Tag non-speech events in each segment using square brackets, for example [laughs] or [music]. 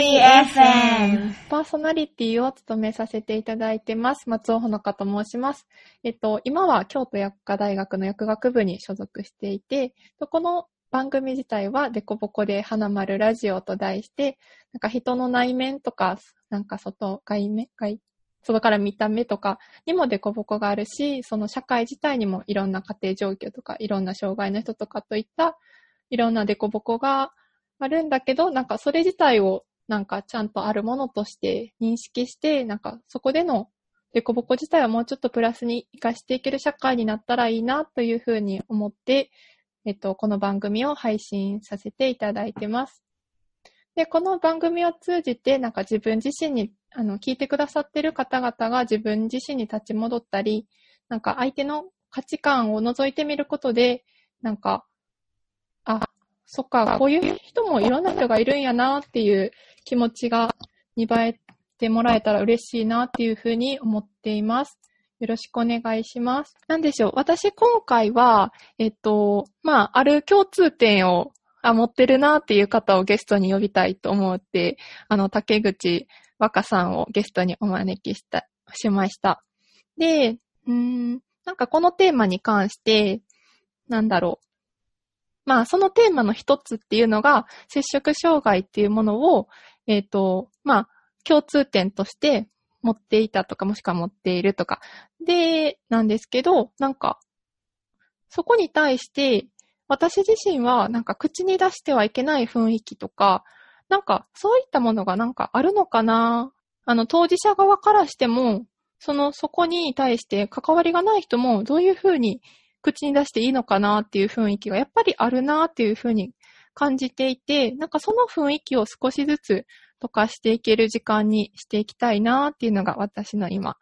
FM。パーソナリティを務めさせていただいてます。松尾ほのかと申します。えっと、今は京都薬科大学の薬学部に所属していて、この番組自体はデコボコで花丸ラジオと題して、なんか人の内面とか、なんか外、外面、外、外から見た目とかにもデコボコがあるし、その社会自体にもいろんな家庭状況とか、いろんな障害の人とかといった、いろんなデコボコがあるんだけど、なんかそれ自体をなんかちゃんとあるものとして認識して、なんかそこでのデコボコ自体はもうちょっとプラスに活かしていける社会になったらいいなというふうに思って、えっと、この番組を配信させていただいてます。で、この番組を通じて、なんか自分自身に、あの、聞いてくださってる方々が自分自身に立ち戻ったり、なんか相手の価値観を覗いてみることで、なんか、あ、そっか、こういう人もいろんな人がいるんやなっていう気持ちが見栄えてもらえたら嬉しいなっていうふうに思っています。よろしくお願いします。なんでしょう。私今回は、えっと、まあ、ある共通点をあ持ってるなっていう方をゲストに呼びたいと思って、あの、竹口若さんをゲストにお招きした、しました。で、うーん、なんかこのテーマに関して、なんだろう。まあ、そのテーマの一つっていうのが、接触障害っていうものを、えっ、と、まあ、共通点として持っていたとか、もしくは持っているとか。で、なんですけど、なんか、そこに対して、私自身は、なんか口に出してはいけない雰囲気とか、なんか、そういったものがなんかあるのかなあの、当事者側からしても、その、そこに対して関わりがない人も、どういうふうに口に出していいのかなっていう雰囲気がやっぱりあるなっていうふうに感じていて、なんかその雰囲気を少しずつ溶かしていける時間にしていきたいなっていうのが私の今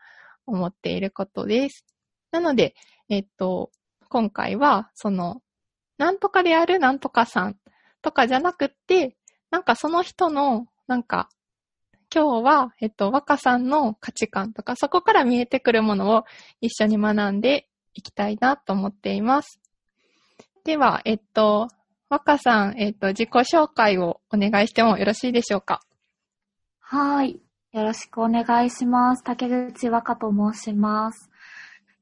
思っていることです。なので、えっと、今回はその、なんとかであるなんとかさんとかじゃなくって、なんかその人の、なんか、今日は、えっと、若さんの価値観とか、そこから見えてくるものを一緒に学んでいきたいなと思っています。では、えっと、若さん、えっと、自己紹介をお願いしてもよろしいでしょうか？はい。よろしくお願いします。竹口和香と申します。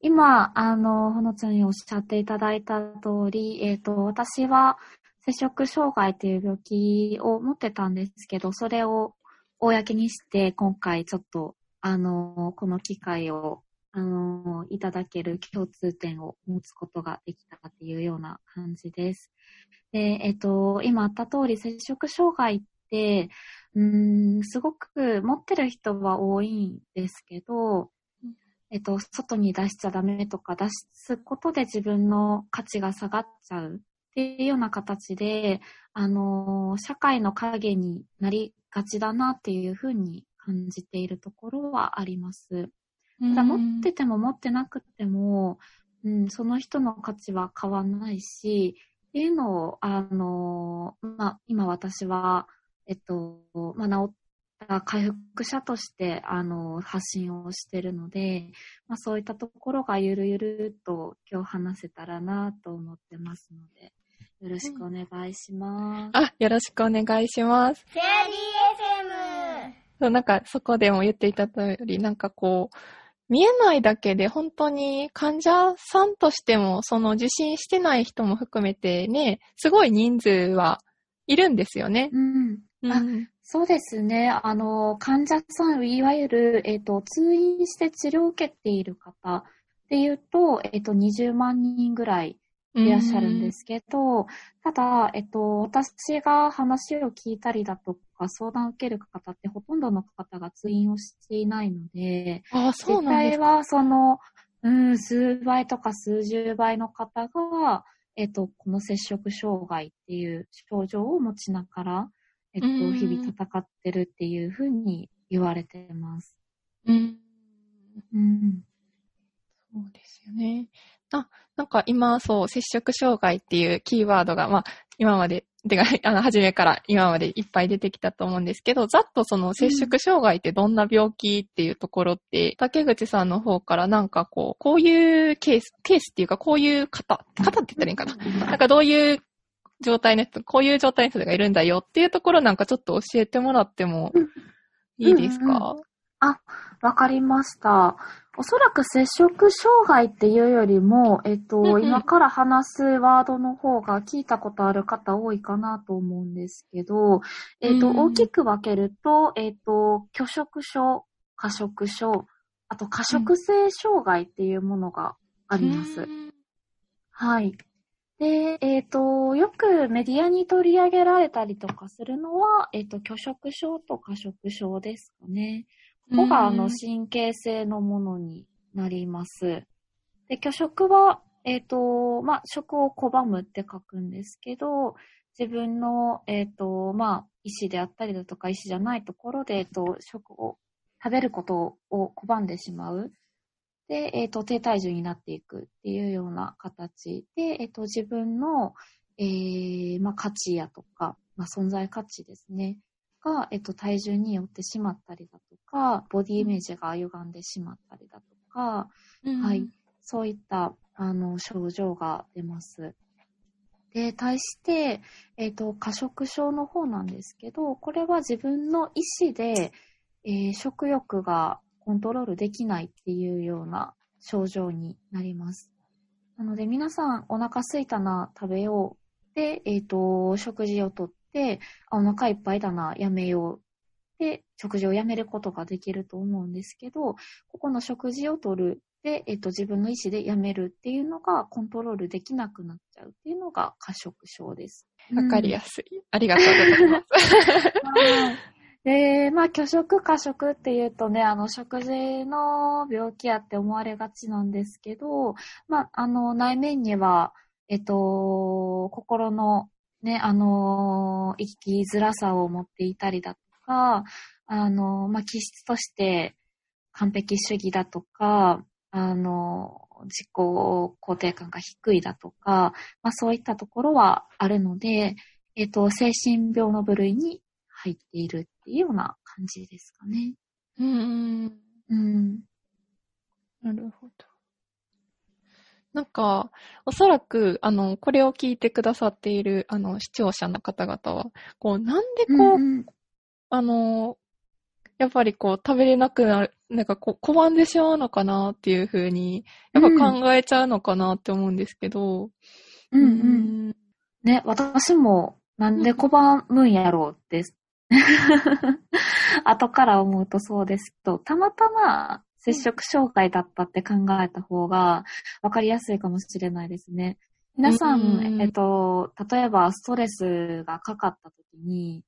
今、あの、ほのちゃんにおっしゃっていただいた通り、えっ、と、私は摂食障害という病気を持ってたんですけど、それを公にして、今回ちょっと、あの、この機会を、あの、いただける共通点を持つことができたっていうような感じです。で、えっ、と、今あった通り、摂食障害って、うん、すごく持ってる人は多いんですけど、えっと、外に出しちゃダメとか出すことで自分の価値が下がっちゃうっていうような形で、あの、社会の影になりがちだなっていうふうに感じているところはあります。ただ持ってても持ってなくても、うん、その人の価値は変わんないし、っていうのを、あの、まあ、今私は、えっと、まあ、治った回復者として、あの、発信をしてるので、まあ、そういったところがゆるゆると今日話せたらなと思ってますので、よろしくお願いします。あ、よろしくお願いします。フェアリー FM! そう、なんかそこでも言っていた通り、なんかこう、見えないだけで本当に患者さんとしても、その受診してない人も含めてね、すごい人数はいるんですよね。うん。あうんそうですね。あの、患者さん、いわゆる、えっ、と、通院して治療を受けている方っていうと、えっ、と、20万人ぐらいいらっしゃるんですけど、ただ、えっと、私が話を聞いたりだとか、相談を受ける方ってほとんどの方が通院をしていないので、ああ、そう実なんですか。際はその、うん、数倍とか数十倍の方が、えっと、この摂食障害っていう症状を持ちながら、えっと、うん日々戦ってるっていうふうに言われてます。うん。うん。そうですよね。あ、なんか今、そう、接触障害っていうキーワードが、まあ、今まで、てか、[laughs] あの、初めから今までいっぱい出てきたと思うんですけど、ざっとその接触障害ってどんな病気っていうところって、竹口さんの方からなんかこう、こういうケース、ケースっていうか、こういう方、方って言ったらいいんかな。なんかどういう状態の人、こういう状態の人がいるんだよっていうところなんかちょっと教えてもらってもいいですか、うんあ、わかりました。おそらく摂食障害っていうよりも、えっと、うんうん今から話すワードの方が聞いたことある方多いかなと思うんですけど、えっと、うん大きく分けると、えっと、拒食症、過食症、あと過食性障害っていうものがあります。うんはい。で、えっ、と、よくメディアに取り上げられたりとかするのは、えっ、と、拒食症と過食症ですかね。ここが、あの、神経性のものになります。で、拒食は、えっ、と、まあ、食を拒むって書くんですけど、自分の、えっ、と、まあ、意思であったりだとか、意思じゃないところで、えっ、と、食を、食べることを拒んでしまう。で、えっ、と、低体重になっていくっていうような形で、えっ、と、自分の、えー、まあ、価値やとか、まあ、存在価値ですね。が、えっ、と、体重によってしまったりだとか、ボディイメージが歪んでしまったりだとか、はい。そういった、あの、症状が出ます。で、対して、えっ、と、過食症の方なんですけど、これは自分の意思で、えー食欲がコントロールできないっていうような症状になります。なので皆さんお腹すいたな、食べよう。で、えっ、と、食事をとって、あ、お腹いっぱいだな、やめよう。で、食事をやめることができると思うんですけど、ここの食事をとる。で、えっ、と、自分の意思でやめるっていうのがコントロールできなくなっちゃうっていうのが過食症です。わかりやすい。ありがとうございます。[laughs] はい。で、まあ、拒食、過食っていうとね、あの、食事の病気やって思われがちなんですけど、まあ、あの、内面には、えっと、心のね、あの、生きづらさを持っていたりだとか、あの、まあ、気質として完璧主義だとか、あの、自己肯定感が低いだとか、まあ、そういったところはあるので、えっと、精神病の部類に入っているっていうような感じですかね。うん。うん。なるほど。なんか、おそらく、あの、これを聞いてくださっている、あの、視聴者の方々は、こう、なんでこう、うんうんあの、やっぱりこう、食べれなくなる、なんかこう、拒んでしまうのかなっていうふうに、やっぱ考えちゃうのかなって思うんですけど、うん。うん。ね、私もなんで拒むんやろうって、[laughs] 後から思うとそうですけど、たまたま摂食障害だったって考えた方が分かりやすいかもしれないですね。皆さん、うん。えっと、例えばストレスがかかった時に、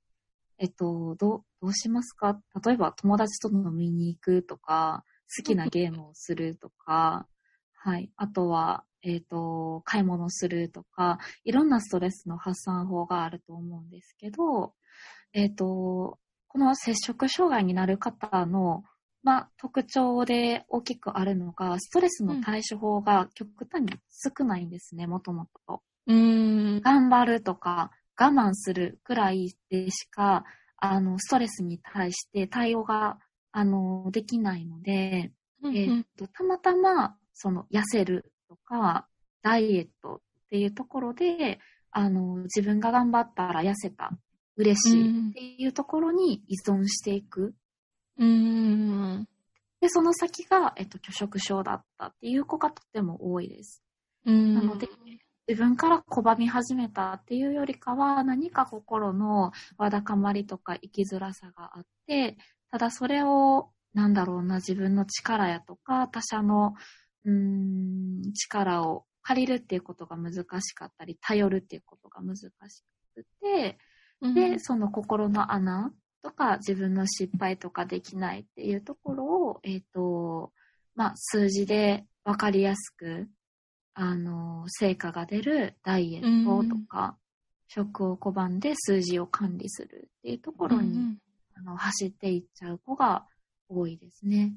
えっと、どう、どうしますか？例えば友達と飲みに行くとか、好きなゲームをするとか、[laughs] はい。あとは、えっ、と、買い物するとか、いろんなストレスの発散法があると思うんですけど、えっ、と、この摂食障害になる方の、まあ、特徴で大きくあるのが、ストレスの対処法が極端に少ないんですね、もともと。うん。頑張るとか、我慢するくらいでしか、あの、ストレスに対して対応が、あの、できないので、うんえーっと、たまたま、その、痩せるとか、ダイエットっていうところで、あの、自分が頑張ったら痩せた、嬉しいっていうところに依存していく。うん。で、その先が、えっと、拒食症だったっていう子がとっても多いです。うん。なので、自分から拒み始めたっていうよりかは、何か心のわだかまりとか生きづらさがあって、ただそれを、なんだろうな、自分の力やとか、他者の、うーん、力を借りるっていうことが難しかったり、頼るっていうことが難しくて、うん、で、その心の穴とか、自分の失敗とかできないっていうところを、えっ、と、まあ、数字でわかりやすく、あの、成果が出るダイエットとか、食を拒んで数字を管理するっていうところに、うんあの走っていっちゃう子が多いですね。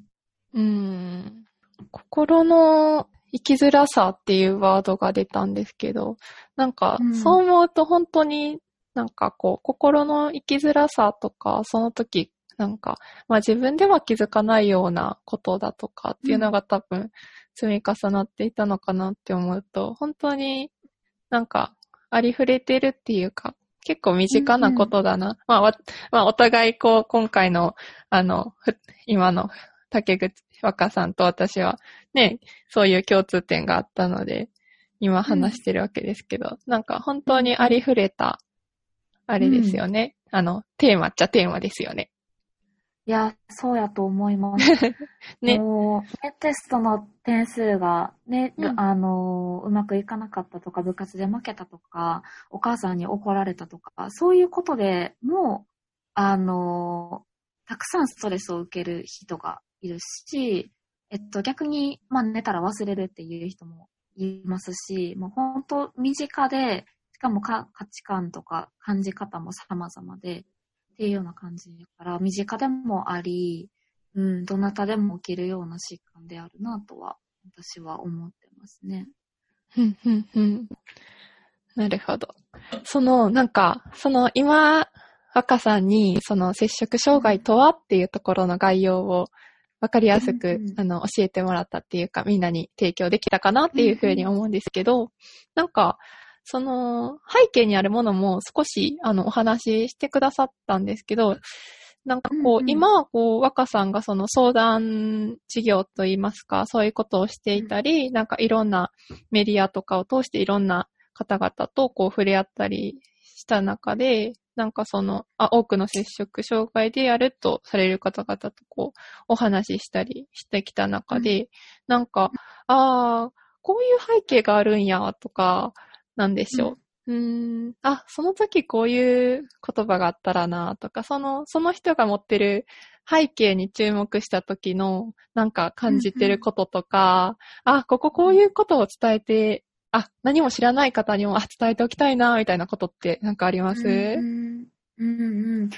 うん。心の生きづらさっていうワードが出たんですけど、なんかうん、そう思うと本当になんかこう、心の生きづらさとか、その時、なんか、まあ自分では気づかないようなことだとかっていうのが多分積み重なっていたのかなって思うと、本当になんか、ありふれてるっていうか、結構身近なことだな。まあ、まあ、お互いこう、今回の、あの、今の竹口若さんと私は、ね、そういう共通点があったので、今話してるわけですけど、なんか本当にありふれた、あれですよね。あの、テーマっちゃテーマですよね。いや、そうやと思います。[laughs] ね。もう、ねテストの点数がね、うんあの、うまくいかなかったとか、部活で負けたとか、お母さんに怒られたとか、そういうことでもう、あの、たくさんストレスを受ける人がいるし、えっと、逆に、まあ、寝たら忘れるっていう人もいますし、もう本当身近で、しかもか価値観とか感じ方も様々で、っていうような感じだから、身近でもあり、うん、どなたでも起きるような疾患であるなとは、私は思ってますね。ふんふんふん。なるほど。その、なんか、その今、若さんに、その接触障害とはっていうところの概要をわかりやすく、うんうんあの、教えてもらったっていうか、みんなに提供できたかなっていうふうに思うんですけど、なんか、その、背景にあるものも少し、あの、お話ししてくださったんですけど、なんかこう、うんうん今はこう、若さんがその相談事業といいますか、そういうことをしていたり、なんかいろんなメディアとかを通していろんな方々とこう触れ合ったりした中で、なんかその、あ、多くの接触障害でやるとされる方々とこう、お話ししたりしてきた中で、なんか、ああ、こういう背景があるんや、とか、なんでしょう。うーん、あ、その時こういう言葉があったらな、とか、その、その人が持ってる背景に注目した時の、なんか感じてることとか、あ、こここういうことを伝えて、あ、何も知らない方にも、あ、伝えておきたいな、みたいなことってなんかあります？うん。うんうん、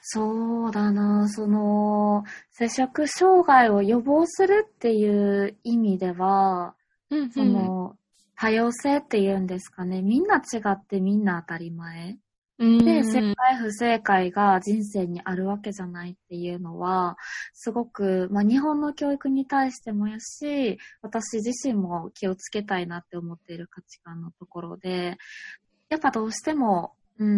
そうだな、その、接触障害を予防するっていう意味では、うんうん。その、多様性っていうんですかね、みんな違ってみんな当たり前。うんで、正解不正解が人生にあるわけじゃないっていうのは、すごく、まあ日本の教育に対してもやし、私自身も気をつけたいなって思っている価値観のところで、やっぱどうしても、うー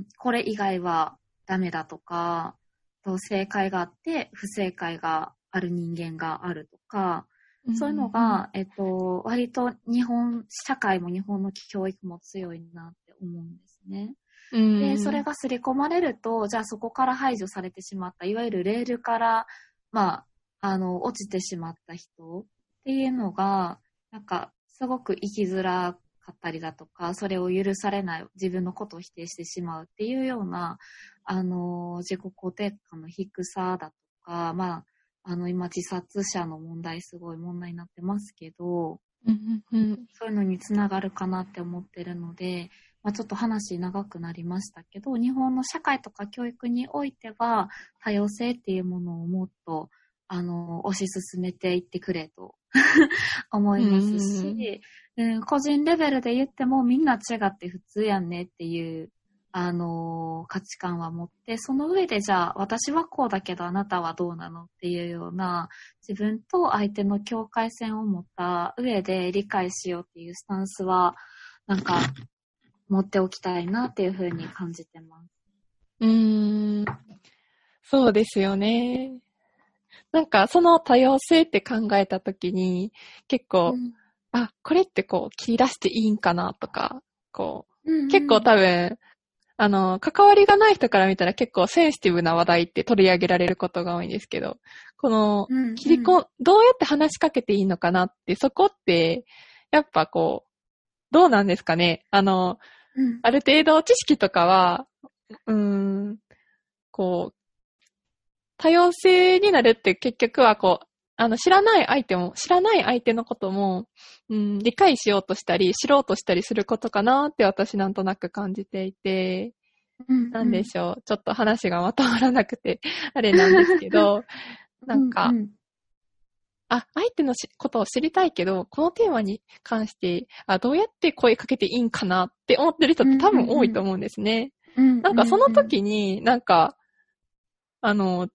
ん、これ以外はダメだとか、と正解があって不正解がある人間があるとか、そういうのが、えっと、割と日本、社会も日本の教育も強いなって思うんですね。うん、で、それが刷り込まれると、じゃあそこから排除されてしまった、いわゆるレールから、まあ、あの、落ちてしまった人っていうのが、なんか、すごく生きづらかったりだとか、それを許されない、自分のことを否定してしまうっていうような、あの、自己肯定感の低さだとか、まあ、あの、今、自殺者の問題、すごい問題になってますけど、そういうのにつながるかなって思ってるので、まあ、ちょっと話長くなりましたけど、日本の社会とか教育においては、多様性っていうものをもっと、あの、推し進めていってくれと [laughs] 思いますし、うん、個人レベルで言ってもみんな違って普通やんねっていう、あの価値観は持って、その上でじゃあ私はこうだけどあなたはどうなのっていうような自分と相手の境界線を持った上で理解しようっていうスタンスはなんか持っておきたいなっていうふうに感じてます。うーん。そうですよね。なんか、その多様性って考えたときに、結構、あ、これってこう、切り出していいんかなとか、こう、結構多分、あの、関わりがない人から見たら結構センシティブな話題って取り上げられることが多いんですけど、この、分切りこ、どうやって話しかけていいのかなって、そこって、やっぱこう、どうなんですかね？あの、うん。ある程度知識とかは、うーん、こう、多様性になるって結局はこう、あの、知らない相手も、知らない相手のことも、うん、理解しようとしたり、知ろうとしたりすることかなって私なんとなく感じていて、うんなんでしょう。ちょっと話がまとまらなくて、[laughs] あれなんですけど、なんか、ううあ、相手のしことを知りたいけど、このテーマに関して、あ、どうやって声かけていいんかなって思ってる人って多分多いと思うんですね。うんなんかその時に、なんか、あの、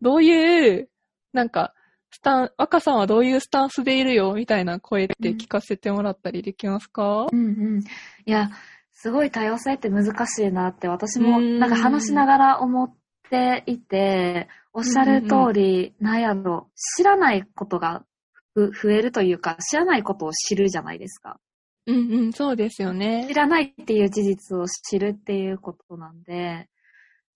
どういう、なんか、スタン、若さんはどういうスタンスでいるよみたいな声って聞かせてもらったりできますか、うんうん。いや、すごい多様性って難しいなって私もうんなんか話しながら思っていて、おっしゃる通り、なんやろ、知らないことがふ増えるというか、知らないことを知るじゃないですか。うんうん、そうですよね知。らないっていう事実を知るっていうことなんで、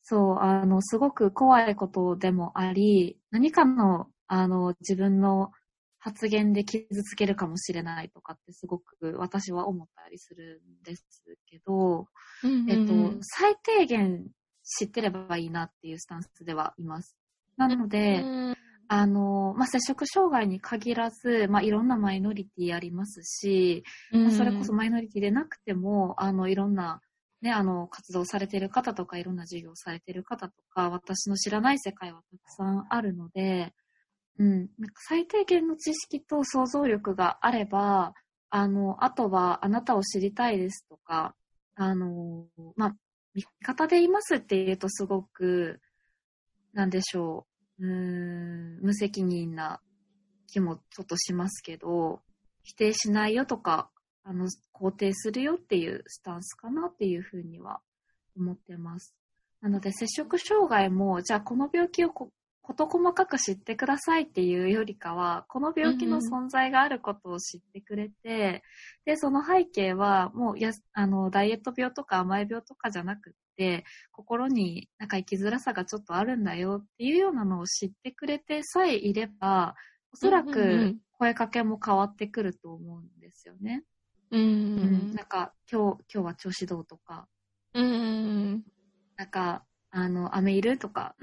そう、あの、すごく怖いことでもあり、何かの、あの、自分の発言で傷つけるかもしれないとかってすごく私は思ったりするんですけど、うんうんうん。えっと、最低限知ってればいいなっていうスタンスではいます。なので、うん。あの、まあ、接触障害に限らず、まあ、いろんなマイノリティありますし、まあそれこそマイノリティでなくても、あの、いろんな、ね、あの、活動されている方とか、いろんな授業をされている方とか、私の知らない世界はたくさんあるので、うん、なんか最低限の知識と想像力があれば、あの、あとは、あなたを知りたいですとか、あの、まあ、味方でいますって言うとすごく、なんでしょう、うん、無責任な気もちょっとしますけど、否定しないよとか、あの、肯定するよっていうスタンスかなっていうふうには思ってます。なので、摂食障害も、じゃあこの病気を事細かく知ってくださいっていうよりかは、この病気の存在があることを知ってくれて、で、その背景は、もうやす、あの、ダイエット病とか甘い病とかじゃなくって、心になんか生きづらさがちょっとあるんだよっていうようなのを知ってくれてさえいれば、おそらうんうんうん。く声かけも変わってくると思うんですよね。うんううん。んなんか、今日、今日は調子どうとか、うんうんなんか、あの、飴いるとか、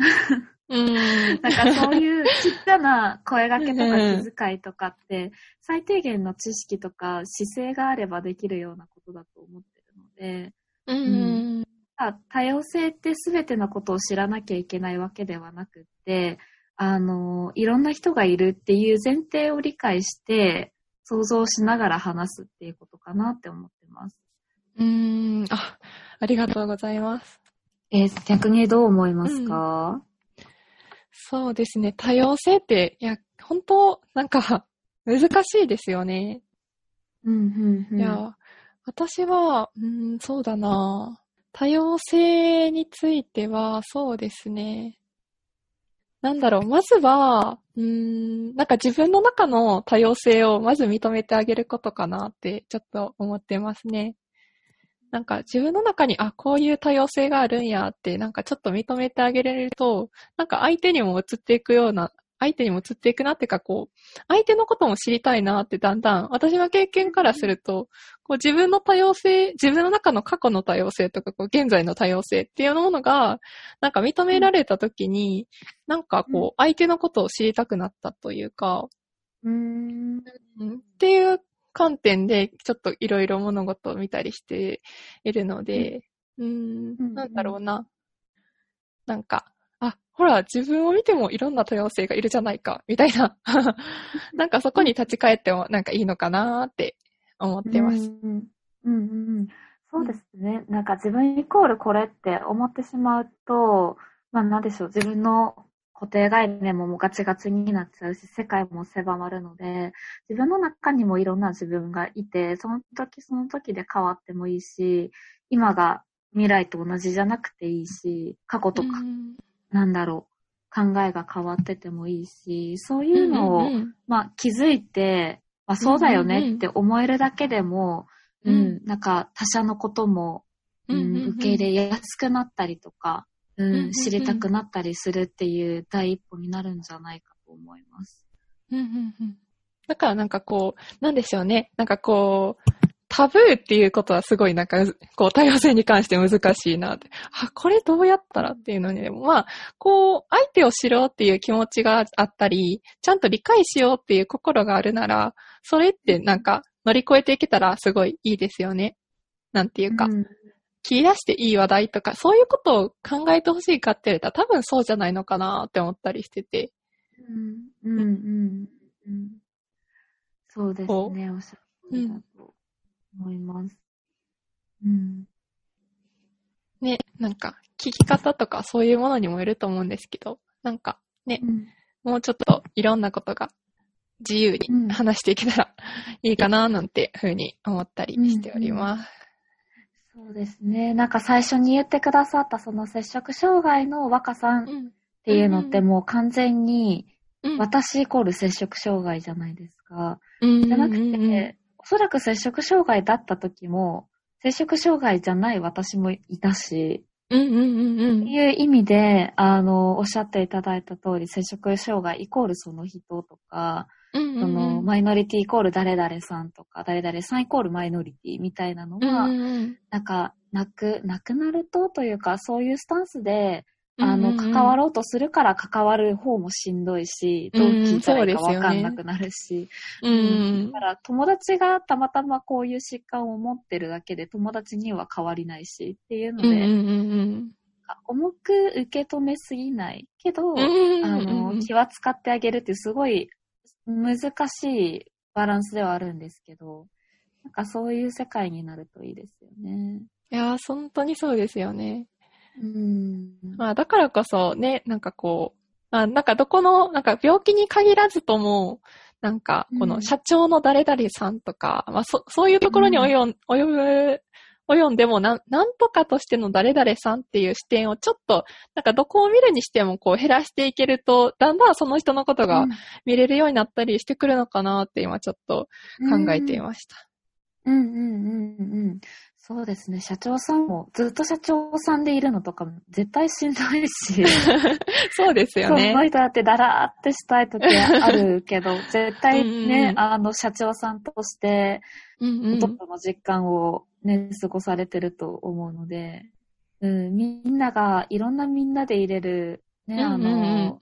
うん。なんかそういうちっちゃな声掛けとかうん。気遣いとかって、最低限の知識とか姿勢があればできるようなことだと思ってるので、うん。あ多様性って全てのことを知らなきゃいけないわけではなくって、あの、いろんな人がいるっていう前提を理解して、想像しながら話すっていうことかなって思ってます。うん。あ、ありがとうございます。えー逆にどう思いますか、そうですね。多様性って、いや、本当なんか、[laughs] 難しいですよね。うん、うん、うん。いや、私は、うん、そうだな。多様性については、そうですね。なんだろう、まずは、うん、なんか自分の中の多様性をまず認めてあげることかなって、ちょっと思ってますね。なんか自分の中に、あ、こういう多様性があるんやって、なんかちょっと認めてあげられると、なんか相手にも移っていくような、相手にも移っていくなっていうか、こう、相手のことも知りたいなってだんだん、私の経験からすると、こう自分の多様性、自分の中の過去の多様性とか、こう現在の多様性っていうものが、なんか認められたときに、なんかこう、相手のことを知りたくなったというか、うーん。うん。っていう観点で、ちょっといろいろ物事を見たりしているので、うーんうん、なんだろうな。なんか、あ、ほら、自分を見てもいろんな多様性がいるじゃないか、みたいな。[laughs] なんかそこに立ち返ってもなんかいいのかなって思ってます。うんうんうんうん。そうですね。なんか自分イコールこれって思ってしまうと、まあなんでしょう、自分の固定概念ももうガチガチになっちゃうし、世界も狭まるので、自分の中にもいろんな自分がいて、その時その時で変わってもいいし、今が未来と同じじゃなくていいし、過去とか、うん。なんだろう、考えが変わっててもいいし、そういうのを、うんうんうん。まあ気づいて、まあそうだよねって思えるだけでも、ううんん、なんか他者のことも、うんうんうんうん。受け入れやすくなったりとか、うん知りたくなったりするっていう第一歩になるんじゃないかと思います。うんうんうんだからなんかこう、なんでしょうね。なんかこう、タブーっていうことはすごいなんか、こう多様性に関して難しいなって。あ、これどうやったらっていうのに、でもまあ、こう、相手を知ろうっていう気持ちがあったり、ちゃんと理解しようっていう心があるなら、それってなんか乗り越えていけたらすごいいいですよね。なんていうか、うん切り出していい話題とか、そういうことを考えてほしいかって言われたら多分そうじゃないのかなって思ったりしてて。うんうんうんうんそうですこね、おっしゃだと思います。うんね、なんか、聞き方とかそういうものにもよると思うんですけど、なんか、ね、うんもうちょっといろんなことが自由うんに話していけたらいいかななんてふうに思ったりしております。そうですね。なんか最初に言ってくださったその接触障害の若さんっうん。ていうのってうんもう完全にうん。私イコール接触障害じゃないですか。うんじゃなくて、おそらく接触障害だった時も、接触障害じゃない私もいたし、うんうんうんうん。っていう意味で、あの、おっしゃっていただいた通り、接触障害イコールその人とか、うんうんうん。その、マイノリティイコール誰々さんとか、誰々さんイコールマイノリティみたいなのは、うんうんなんか、なく、なくなるとというか、そういうスタンスで、うんあの、関わろうとするから関わる方もしんどいし、どう聞いたらいいかわかんなくなるし、うんうん。だから友達がたまたまこういう疾患を持ってるだけで友達には変わりないしっていうので、うんうんうん重く受け止めすぎないけど、うんううんうん。の、気は使ってあげるってすごい難しいバランスではあるんですけど、なんかそういう世界になるといいですよね。いやー、本当にそうですよね。うん。まあ、だからこそね、なんかこう、まあ、なんかどこの、なんか病気に限らずとも、なんか、このうん社長の誰々さんとか、まあ、そ、そういうところに及ん、及ぶ、及んでも、なん、なんとかとしての誰々さんっていう視点をちょっと、なんかどこを見るにしてもこう減らしていけると、だんだんその人のことが見れるようになったりしてくるのかなって今ちょっと考えていました。うんうんうんうん。そうですね。社長さんもずっと社長さんでいるのとかも絶対しんどいし。[laughs] そうですよねそ。の人だってだらーってしたい時あるけど、[laughs] 絶対うんうんう、んねあの、社長さんとして、うんうんほとんどの実感をね、過ごされてると思うので、うん、みんなが、いろんなみんなで入れる、ね、あうんうんうんの、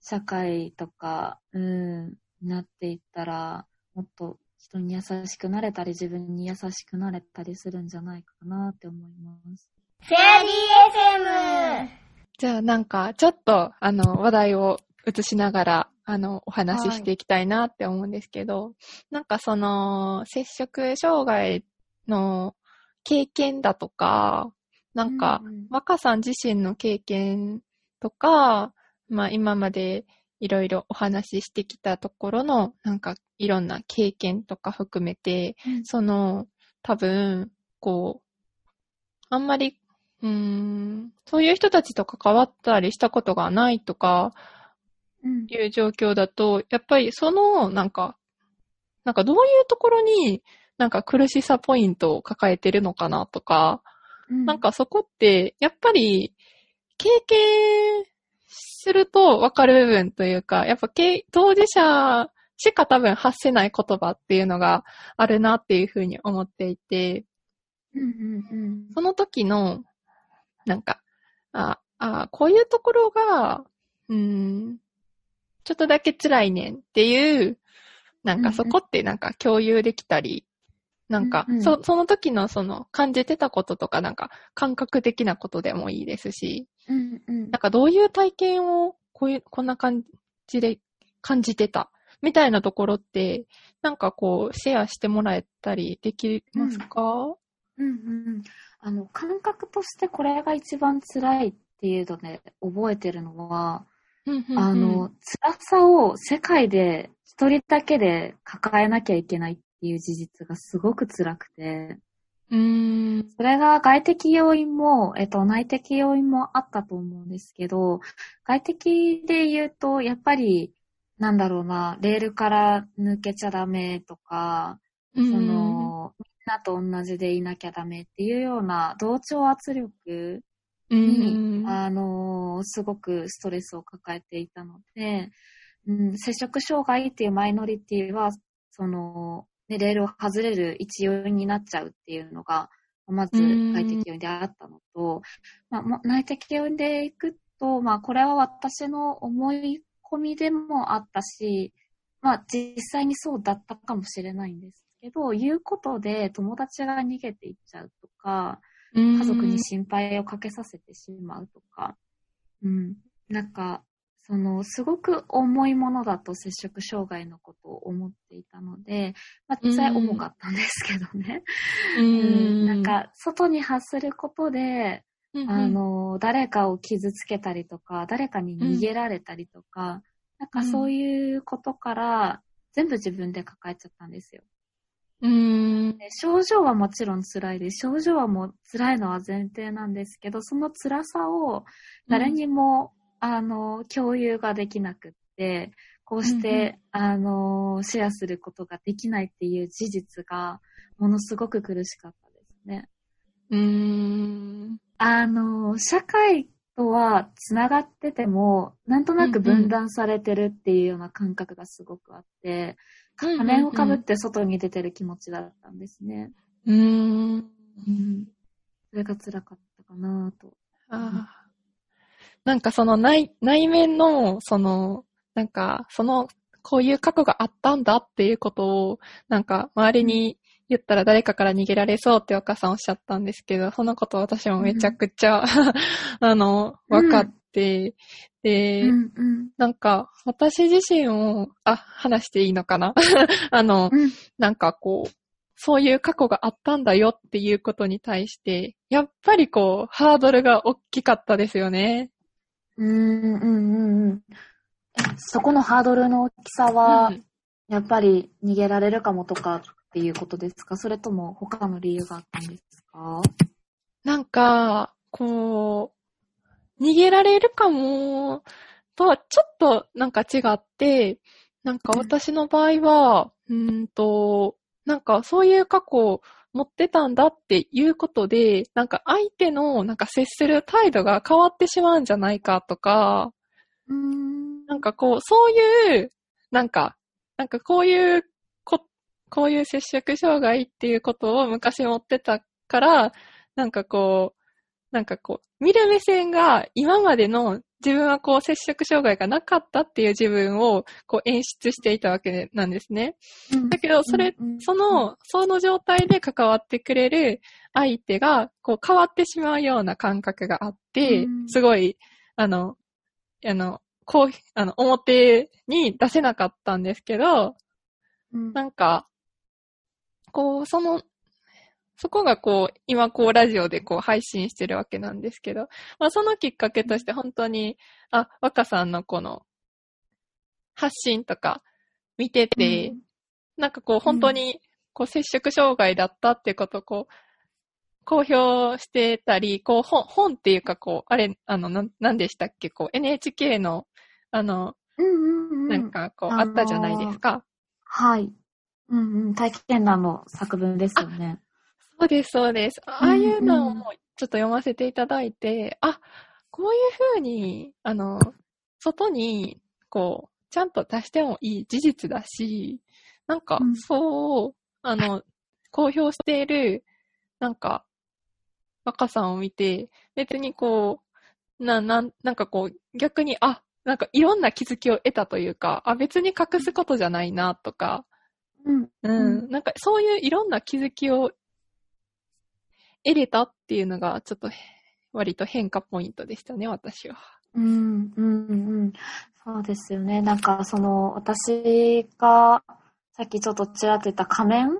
社会とか、うん、なっていったら、もっと人に優しくなれたり、自分に優しくなれたりするんじゃないかなって思います。フェアリー FM! じゃあなんか、ちょっと、あの、話題を移しながら、あの、お話ししていきたいなって思うんですけど、なんかその、接触障害の経験だとか、なんか、うんうん。若さん自身の経験とか、まあ今までいろいろお話ししてきたところの、なんかいろんな経験とか含めて、その、多分、こう、あんまり、うーん、そういう人たちと関わったりしたことがないとかうん。いう状況だと、やっぱりその、なんか、なんかどういうところになんか苦しさポイントを抱えてるのかなとか、なん、かそこって、やっぱり、経験すると分かる部分というか、やっぱ経当事者しか多分発せない言葉っていうのがあるなっていうふうに思っていて、うんうんうん。その時の、なんか、あ、あ、こういうところが、うーん、ちょっとだけ辛いねんっていう、なんかうんうん。そこってなんか共有できたり、なんかうんうん、そ、その時のその感じてたこととかなんか感覚的なことでもいいですし、うんうん。なんかどういう体験をこういう、こんな感じで感じてたみたいなところって、なんかこうシェアしてもらえたりできますか、うん。うんあの、感覚としてこれが一番辛いっていうので覚えてるのは、うんうんうん。あの、辛さを世界で一人だけで抱えなきゃいけないっていう事実がすごく辛くて、うーん。それが外的要因も、えっと、内的要因もあったと思うんですけど、外的で言うと、やっぱり、なんだろうな、レールから抜けちゃダメとか、そそ、の、みんなと同じでいなきゃダメっていうような同調圧力うに、ん。あの、すごくストレスを抱えていたので、うん、接触障害っていうマイノリティは、その、ね、レールを外れる一要因になっちゃうっていうのが、まずうん外的要因であったのと、まあも、内的要因でいくと、まあ、これは私の思い込みでもあったし、まあ、実際にそうだったかもしれないんですけど、言うことで友達が逃げていっちゃうとか、家家族に心配をかけさせてしまうとか、うん。なんか、その、すごく重いものだと接触障害のことを思っていたので、まあ、実際重かったんですけどね。ううんん。なんか、外に発することで、うん、あの、誰かを傷つけたりとか、誰かに逃げられたりとか、なんかそういうことから、全部自分で抱えちゃったんですよ。うーん。で症状はもちろん辛いです。症状はもう辛いのは前提なんですけど、その辛さを誰にも、あの、共有ができなくって、こうして、あの、シェアすることができないっていう事実が、ものすごく苦しかったですね。うーん。あの、社会とは繋がってても、なんとなく分断されてるっていうような感覚がすごくあって、仮面をかぶって外に出てる気持ちだったんですね。うーん。うん。それが辛かったかなと。ああ。なんかその内、内面の、その、なんか、その、こういう過去があったんだっていうことを、なんか、周りに言ったら誰かから逃げられそうって若さんおっしゃったんですけど、そのこと私もめちゃくちゃ、あの、分かって、で、うんうん。なんか、私自身を、あ、話していいのかな？[laughs] あの、うんなんかこう、そういう過去があったんだよっていうことに対して、やっぱりこう、ハードルが大きかったですよね。うんうんうんうん。えそこのハードルの大きさは、うん。やっぱり逃げられるかもとかっていうことですか？それとも他の理由があったんですか？なんか、こう、逃げられるかも、とはちょっとなんか違って、なんか私の場合は、うーんと、なんかそういう過去を持ってたんだっていうことで、なんか相手のなんか接する態度が変わってしまうんじゃないかとか、ん。なんかこう、そういう、なんか、なんかこういうこ、こういう接触障害っていうことを昔持ってたから、なんかこう、なんかこう、見る目線が今までの自分はこう接触障害がなかったっていう自分をこう演出していたわけなんですね。だけど、それ、その、その状態で関わってくれる相手が、こう変わってしまうような感覚があってうん、すごい、あの、あの、こう、あの、表に出せなかったんですけど、うん。なんか、こう、その、そこがこう、今こうラジオでこう配信してるわけなんですけど、まあそのきっかけとして本当に、あ、若さんのこの、発信とか見てて、なんかこう本当に、こう接触障害だったっていうことをこう、公表してたり、こう本、本っていうかこう、あれ、あの、なん、なんでしたっけ、こう NHK の、あの、うんうんうん。なんかこう、あのーあったじゃないですか。はい。うんうん。体験談の作文ですよね。そうです、そうです。ああいうのをちょっと読ませていただいて、あ、こういうふうに、あの、外に、こう、ちゃんと出してもいい事実だし、なんかうん、そう、あの、公表している、なんか、若さんを見て、別にこう、な、なん、なんかこう、逆に、あ、なんかいろんな気づきを得たというか、あ、別に隠すことじゃないな、とか、うん。うん、なんかそういういろんな気づきを得れたっていうのが、ちょっと割と変化ポイントでしたね、私は。うん、うん、うん。そうですよね。なんか、その、私が、さっきちょっとちらっと言った仮面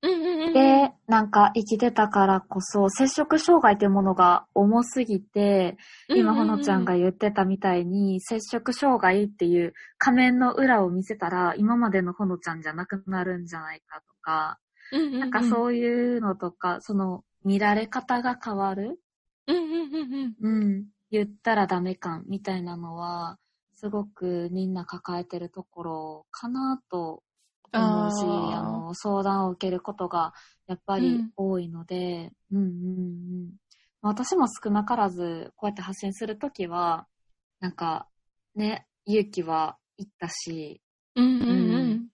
うんうんうん。で、なんか生きてたからこそ、接触障害というものが重すぎて、今、ほのちゃんが言ってたみたいに、接触障害っていう仮面の裏を見せたら、今までのほのちゃんじゃなくなるんじゃないかとか、うんうんうん、なんかそういうのとか、その、見られ方が変わる？うんうんうんうん。言ったらダメ感みたいなのは、すごくみんな抱えてるところかなと思うし、あの、相談を受けることがやっぱり多いので、うん、うん、うん。私も少なからず、こうやって発信するときは、なんか、ね、勇気はいったし、うん。うんうん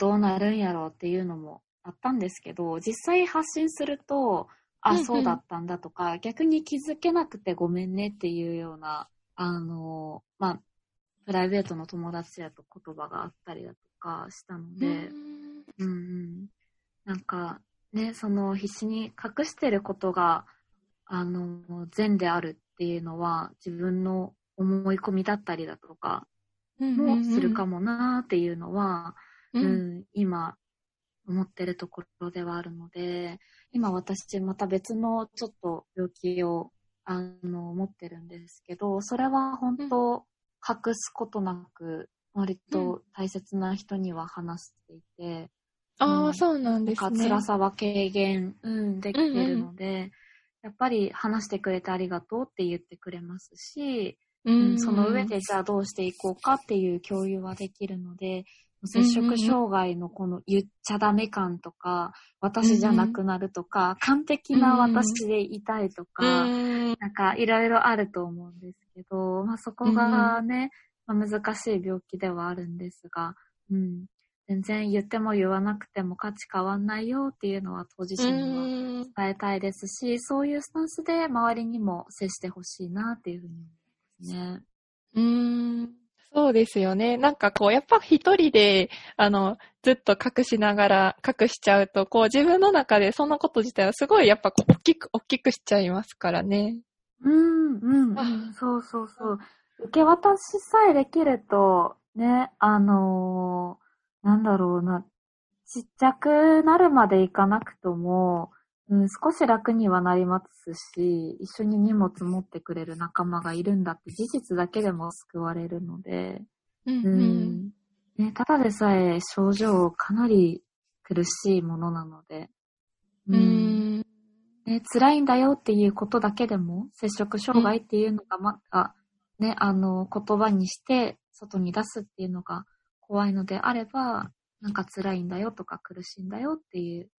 どうなるんやろうっていうのもあったんですけど、実際発信すると、あ、そうだったんだとか、逆に気づけなくてごめんねっていうような、あの、まあ、プライベートの友達やと言葉があったりだとかしたので、うんうん。なんか、ね、その必死に隠してることが、あの、善であるっていうのは自分の思い込みだったりだとかもするかもなーっていうのは、う。うんん、今思ってるところではあるので、今私また別のちょっと病気をあの持ってるんですけど、それは本当隠すことなく割と大切な人には話していて、ああ、うん。そうなんですね。辛さは軽減、うん、できてるので、やっぱり話してくれてありがとうって言ってくれますし、ううんん、その上でじゃあどうしていこうかっていう共有はできるので、接触障害のこの言っちゃダメ感とか、私じゃなくなるとか、完璧な私でいたいとか、うんなんかいろいろあると思うんですけど、まあそこがね、まあ、難しい病気ではあるんですが、うん。全然言っても言わなくても価値変わんないよっていうのは当事者にはうん。伝えたいですし、そういうスタンスで周りにも接してほしいなっていうふうに思いますね。うーんそうですよね。なんかこう、やっぱ一人で、あの、ずっと隠しながら、隠しちゃうと、こう自分の中でそのこと自体はすごいやっぱこう、大きく、大きくしちゃいますからね。うん、うん、あそうそうそう。受け渡しさえできると、ね、あのーなんだろうな、ちっちゃくなるまでいかなくとも、うん、少し楽にはなりますし、一緒に荷物持ってくれる仲間がいるんだって事実だけでも救われるので、うんう。ん。ね、ただでさえ症状かなり苦しいものなので、う。ん。ね、辛いんだよっていうことだけでも、接触障害っていうのがまた、ね、あの、言葉にして外に出すっていうのが怖いのであれば、なんか辛いんだよとか苦しいんだよっていう、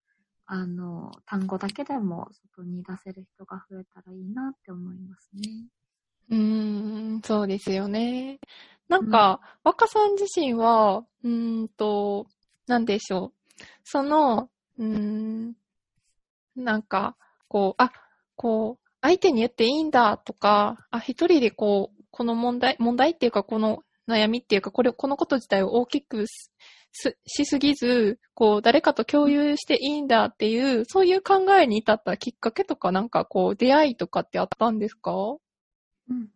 あの、単語だけでも外に出せる人が増えたらいいなって思いますね。うーん、そうですよね。なんか、若さん自身は、うーんと、なんでしょう。その、うーん、なんか、こう、あ、こう、相手に言っていいんだとか、あ、一人でこう、この問題、問題っていうか、この悩みっていうか、これ、このこと自体を大きくしすぎず、こう、誰かと共有していいんだっていう、そういう考えに至ったきっかけとか、なんかこう、出会いとかってあったんですか？うん。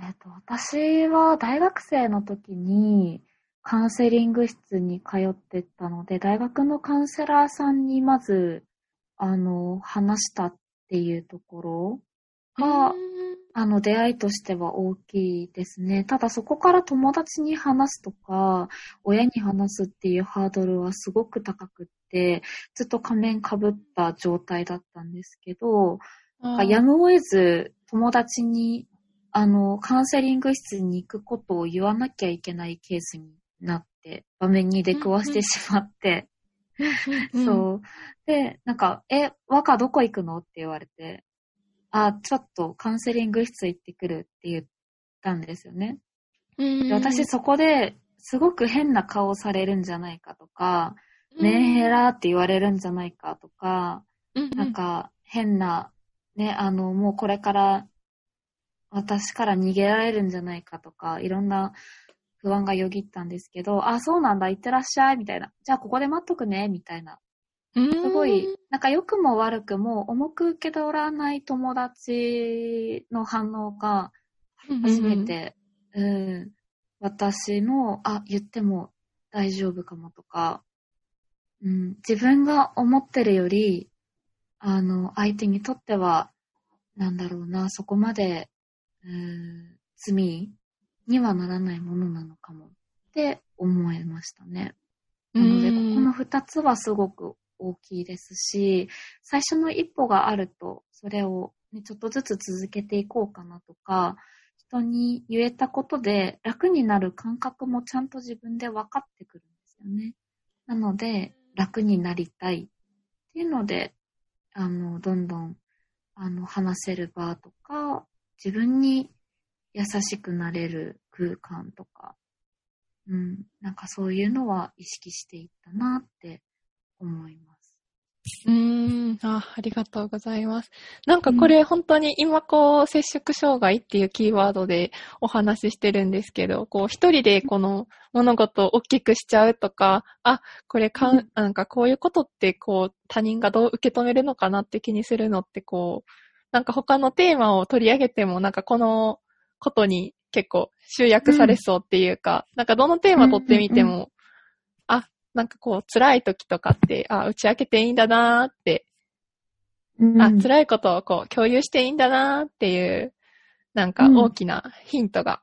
えっ、と、私は大学生の時にカウンセリング室に通ってたので、大学のカウンセラーさんにまず、あの、話したっていうところ。が、あの、出会いとしては大きいですね。ただそこから友達に話すとか、親に話すっていうハードルはすごく高くって、ずっと仮面被った状態だったんですけど、あなんかやむを得ず友達に、あの、カウンセリング室に行くことを言わなきゃいけないケースになって、場面に出くわしてしまって、うんそう。で、なんか、え、若どこ行くの？って言われて、あ、ちょっとカウンセリング室行ってくるって言ったんですよね。うんで私そこですごく変な顔されるんじゃないかとか、メンヘラって言われるんじゃないかとか、うんなんか変な、ね、あの、もうこれから私から逃げられるんじゃないかとか、いろんな不安がよぎったんですけど、あ、そうなんだ、行ってらっしゃい、みたいな。じゃあここで待っとくね、みたいな。うんすごい、なんか良くも悪くも重く受け取らない友達の反応が初めて、うん、私の、あ、言っても大丈夫かもとか、うん、自分が思ってるより、あの、相手にとっては、なんだろうな、そこまで、うん、罪にはならないものなのかもって思いましたね。なので、ここの二つはすごく大きいですし、最初の一歩があると、それを、ね、ちょっとずつ続けていこうかなとか、人に言えたことで楽になる感覚もちゃんと自分で分かってくるんですよね。なので、楽になりたいっていうので、あの、どんどん、あの、話せる場とか、自分に優しくなれる空間とか、うん、なんかそういうのは意識していったなって思います。うーん。あ、ありがとうございます。なんかこれ本当に今こう、接触障害っていうキーワードでお話ししてるんですけど、こう一人でこの物事を大きくしちゃうとか、あ、これかうん。ん、なんかこういうことってこう他人がどう受け止めるのかなって気にするのってこう、なんか他のテーマを取り上げてもなんかこのことに結構集約されそうっていうか、なんかどのテーマ取ってみても、うん。あ、なんかこう辛い時とかって、あ、打ち明けていいんだなーってあ、い。辛いことをこう共有していいんだなっていう、なんかうん大きなヒントが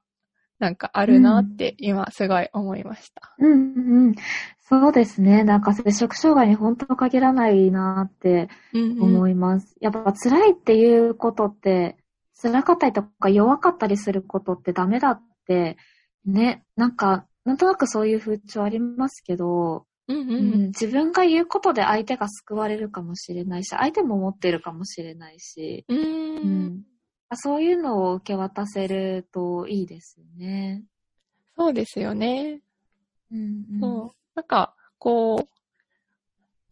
なんかあるなって今すごい思いました。うんうん。そうですね。なんか接触障害に本当限らないなってうんうん思います。やっぱ辛いっていうことって、辛かったりとか弱かったりすることってダメだって、ね、なんか、なんとなくそういう風潮ありますけど、うんうんうん自分が言うことで相手が救われるかもしれないし、相手も持ってるかもしれないし、う。うんん、そういうのを受け渡せるといいですよね。そうですよね。うんうんそう。なんか、こう、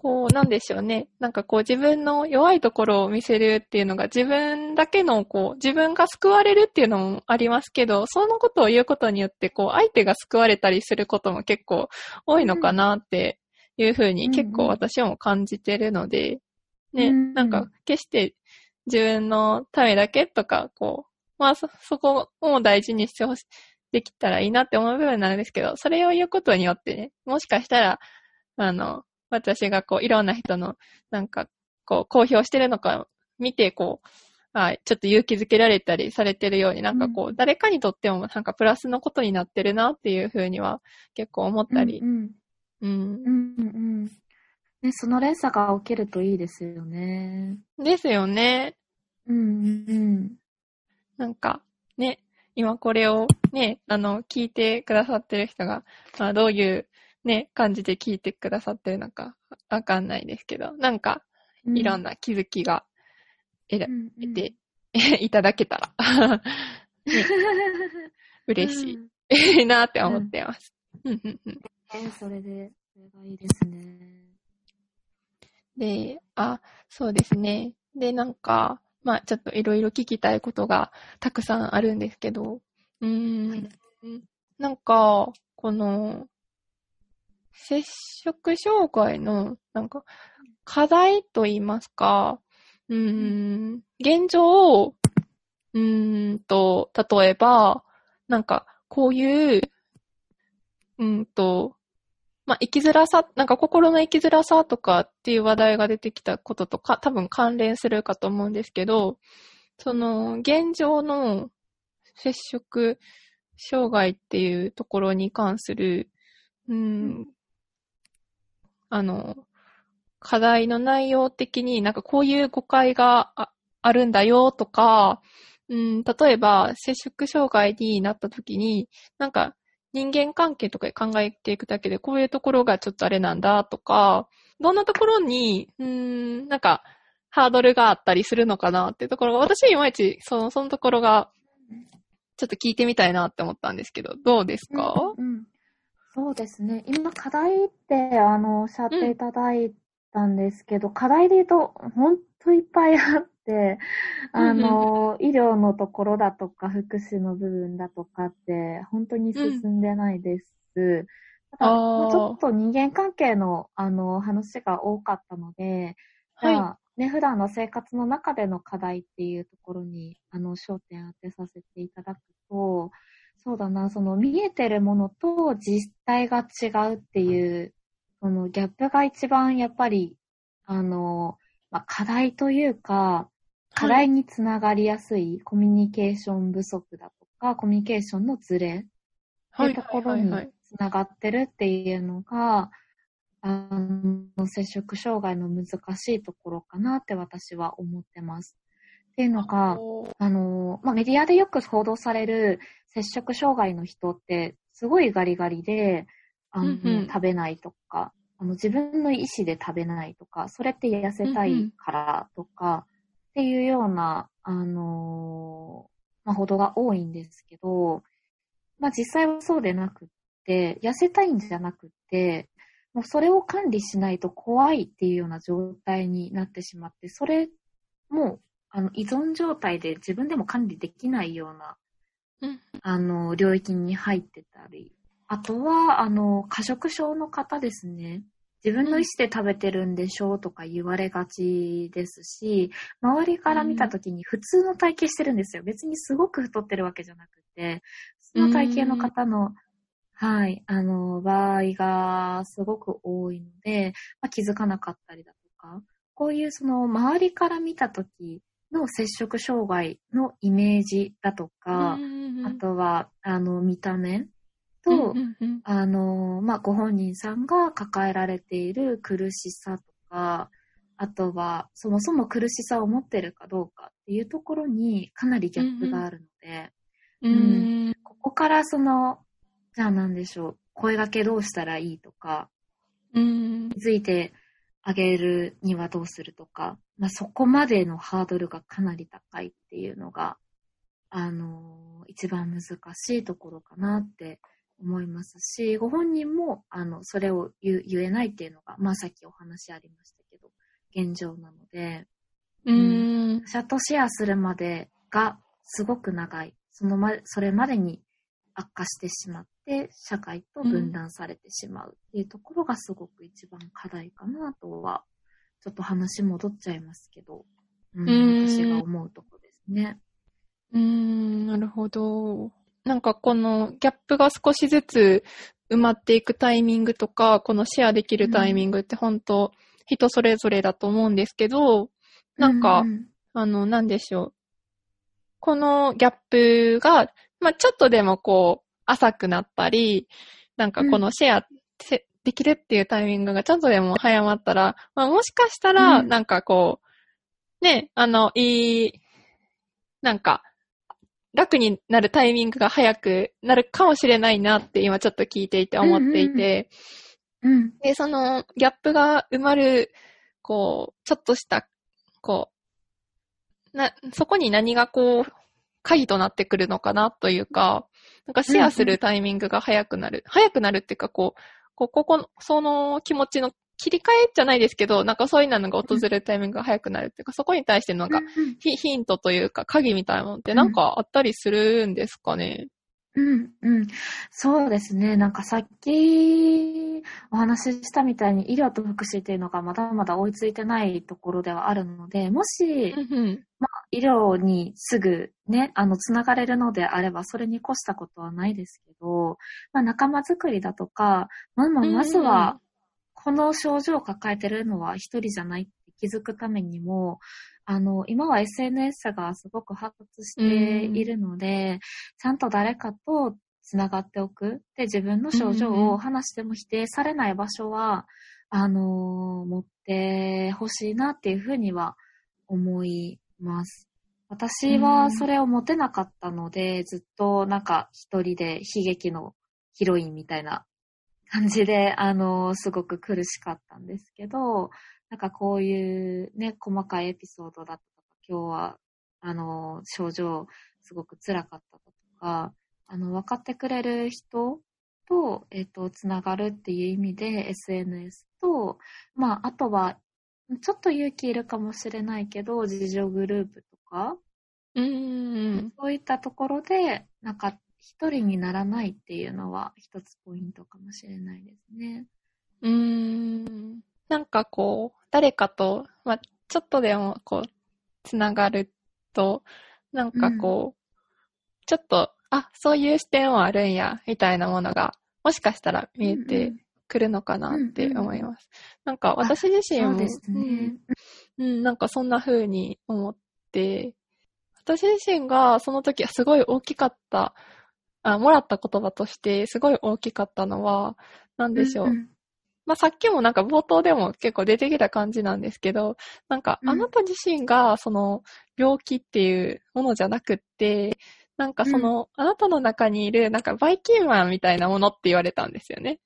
こう、なんでしょうね。なんかこう自分の弱いところを見せるっていうのが自分だけのこう、自分が救われるっていうのもありますけど、そのことを言うことによってこう、相手が救われたりすることも結構多いのかなっていうふうにうん結構私も感じてるので、ね、うんなんか決して自分のためだけとか、こう、まあそ、そこを大事にしてほしできたらいいなって思う部分なんですけど、それを言うことによってね、もしかしたら、あの、私がこう、いろんな人の、なんか、こう、公表してるのか見て、こう、あちょっと勇気づけられたりされてるように、なんかこう、うん誰かにとってもなんかプラスのことになってるなっていうふうには結構思ったりう、んうん。うんうんうんね、その連鎖が起きるといいですよね。ですよね。うんうんなんか、ね、今これをね、あの、聞いてくださってる人が、まあ、どういうね、感じで聞いてくださってるのかわかんないですけど、なんか、うん。いろんな気づきが得らうんうん得て、[laughs] いただけたら、[laughs] ね、[laughs] 嬉しいなって思ってます。うんうんうんねそれで、それがいいですね。で、あ、そうですね。で、なんか、まあちょっといろいろ聞きたいことがたくさんあるんですけど、うーん、はいなんか、この、接触障害の、なんか、課題と言いますか、うん、現状を、うんと、例えば、なんか、こういう、うんと、まあ、生きづらさ、なんか心の生きづらさとかっていう話題が出てきたこととか、多分関連するかと思うんですけど、その、現状の接触障害っていうところに関する、うん、あの、課題の内容的になんかこういう誤解があるんだよとか、うん、例えば接触障害になった時に、なんか人間関係とか考えていくだけで、こういうところがちょっとあれなんだとか、どんなところに、うん、なんか、ハードルがあったりするのかなっていうところが、私いまいち、その、そのところが、ちょっと聞いてみたいなって思ったんですけど、どうですか、うんうん。そうですね。今、課題って、あの、おっしゃっていただいたんですけど、課題で言うと、ほんといっぱいあって、あの、医療のところだとか、福祉の部分だとかって、本当に進んでないです。ただ、あーまあちょっと人間関係の、あの、話が多かったので、じゃあ、はね、普段の生活の中での課題っていうところに、あの、焦点当てさせていただくと、そうだな、その見えてるものと実態が違うっていう、そのギャップが一番やっぱり、あの、まあ、課題というか、課題につながりやすいコミュニケーション不足だとか、コミュニケーションのズレっていうところにつながってるっていうのが、あの、接触障害の難しいところかなって私は思ってます。っていうのが、あの、まあ、メディアでよく報道される接触障害の人って、すごいガリガリで、あの、うんうん。食べないとか、あの、自分の意思で食べないとか、それって痩せたいからとか、っていうような、あの、まあ、報道が多いんですけど、まあ、実際はそうでなくって、痩せたいんじゃなくって、もうそれを管理しないと怖いっていうような状態になってしまって、それもあの依存状態で自分でも管理できないような、うんあの領域に入ってたり、あとはあの過食症の方ですね。自分の意思で食べてるんでしょうとか言われがちですし、周りから見た時に普通の体型してるんですよ。別にすごく太ってるわけじゃなくて、その体型の方の、はい、あの、場合がすごく多いので、まあ、気づかなかったりだとか、こういうその周りから見た時の接触障害のイメージだとか、うんあとは、あの、見た目と、うんうんうん。あの、まあ、ご本人さんが抱えられている苦しさとか、あとは、そもそも苦しさを持ってるかどうかっていうところにかなりギャップがあるので、うん。うん。ここからその、じゃあ何でしょう、声掛けどうしたらいいとか、うん。気づいてあげるにはどうするとか、まあ、そこまでのハードルがかなり高いっていうのが、あの、一番難しいところかなって思いますし、ご本人も、あの、それを言う言えないっていうのが、まあ、さっきお話ありましたけど、現状なので、うんチャットシェアするまでがすごく長い。そのま、それまでに悪化してしまって、社会と分断されてしまうっていうところがすごく一番課題かなとは、ちょっと話戻っちゃいますけど、うん、うん私が思うとこですね。うーん、なるほど。なんかこのギャップが少しずつ埋まっていくタイミングとか、このシェアできるタイミングって本当人それぞれだと思うんですけど、なんか、うんあの、なんでしょう。このギャップが、まあ、ちょっとでもこう、浅くなったり、なんかこのシェアせできるっていうタイミングがちょっとでも早まったら、まあ、もしかしたら、うん。なんかこう、ね、あの、いい、なんか、楽になるタイミングが早くなるかもしれないなって今ちょっと聞いていて思っていて、うん、で、そのギャップが埋まる、こう、ちょっとした、こう、な、そこに何がこう、鍵となってくるのかなというか、なんかシェアするタイミングが早くなる。早くなるっていうか、こう、こうここの、その気持ちの切り替えじゃないですけど、なんかそういうのが訪れるタイミングが早くなるっていうか、そこに対してのなんか、うんヒヒントというか、鍵みたいなものってなんかあったりするんですかね？うん、うん。そうですね。なんかさっきお話ししたみたいに医療と福祉っていうのがまだまだ追いついてないところではあるので、もしうんうん。医療にすぐね、あの、つながれるのであれば、それに越したことはないですけど、まあ、仲間づくりだとか、まあ、まあまずは、この症状を抱えてるのは一人じゃないって気づくためにも、あの、今は SNS がすごく発達しているので、ちゃんと誰かとつながっておく。で、自分の症状を話しても否定されない場所は、あの、持ってほしいなっていうふうには思います。私はそれを持てなかったので、ずっとなんか一人で悲劇のヒロインみたいな感じで、あの、すごく苦しかったんですけど、なんかこういうね、細かいエピソードだったとか、今日は、あの、症状すごく辛かったとか、あの、分かってくれる人と、えっ、と、つながるっていう意味で SNS と、まあ、あとは、ちょっと勇気いるかもしれないけど、自助グループとか、うんうんそういったところで、なんか、一人にならないっていうのは一つポイントかもしれないですね。うん。なんかこう、誰かと、まあ、ちょっとでもこう、つながると、なんかこう、ちょっと、あ、そういう視点はあるんや、みたいなものが、もしかしたら見えてくるのかなって思います。なんか私自身も、ね。うん、うん、なんかそんな風に思って、私自身がその時すごい大きかった、あ、もらった言葉としてすごい大きかったのは、なんでしょう。んまあ、さっきもなんか冒頭でも結構出てきた感じなんですけど、なんかうんあなた自身がその病気っていうものじゃなくって、なんかその、あなたの中にいるなんかバイキンマンみたいなものって言われたんですよね。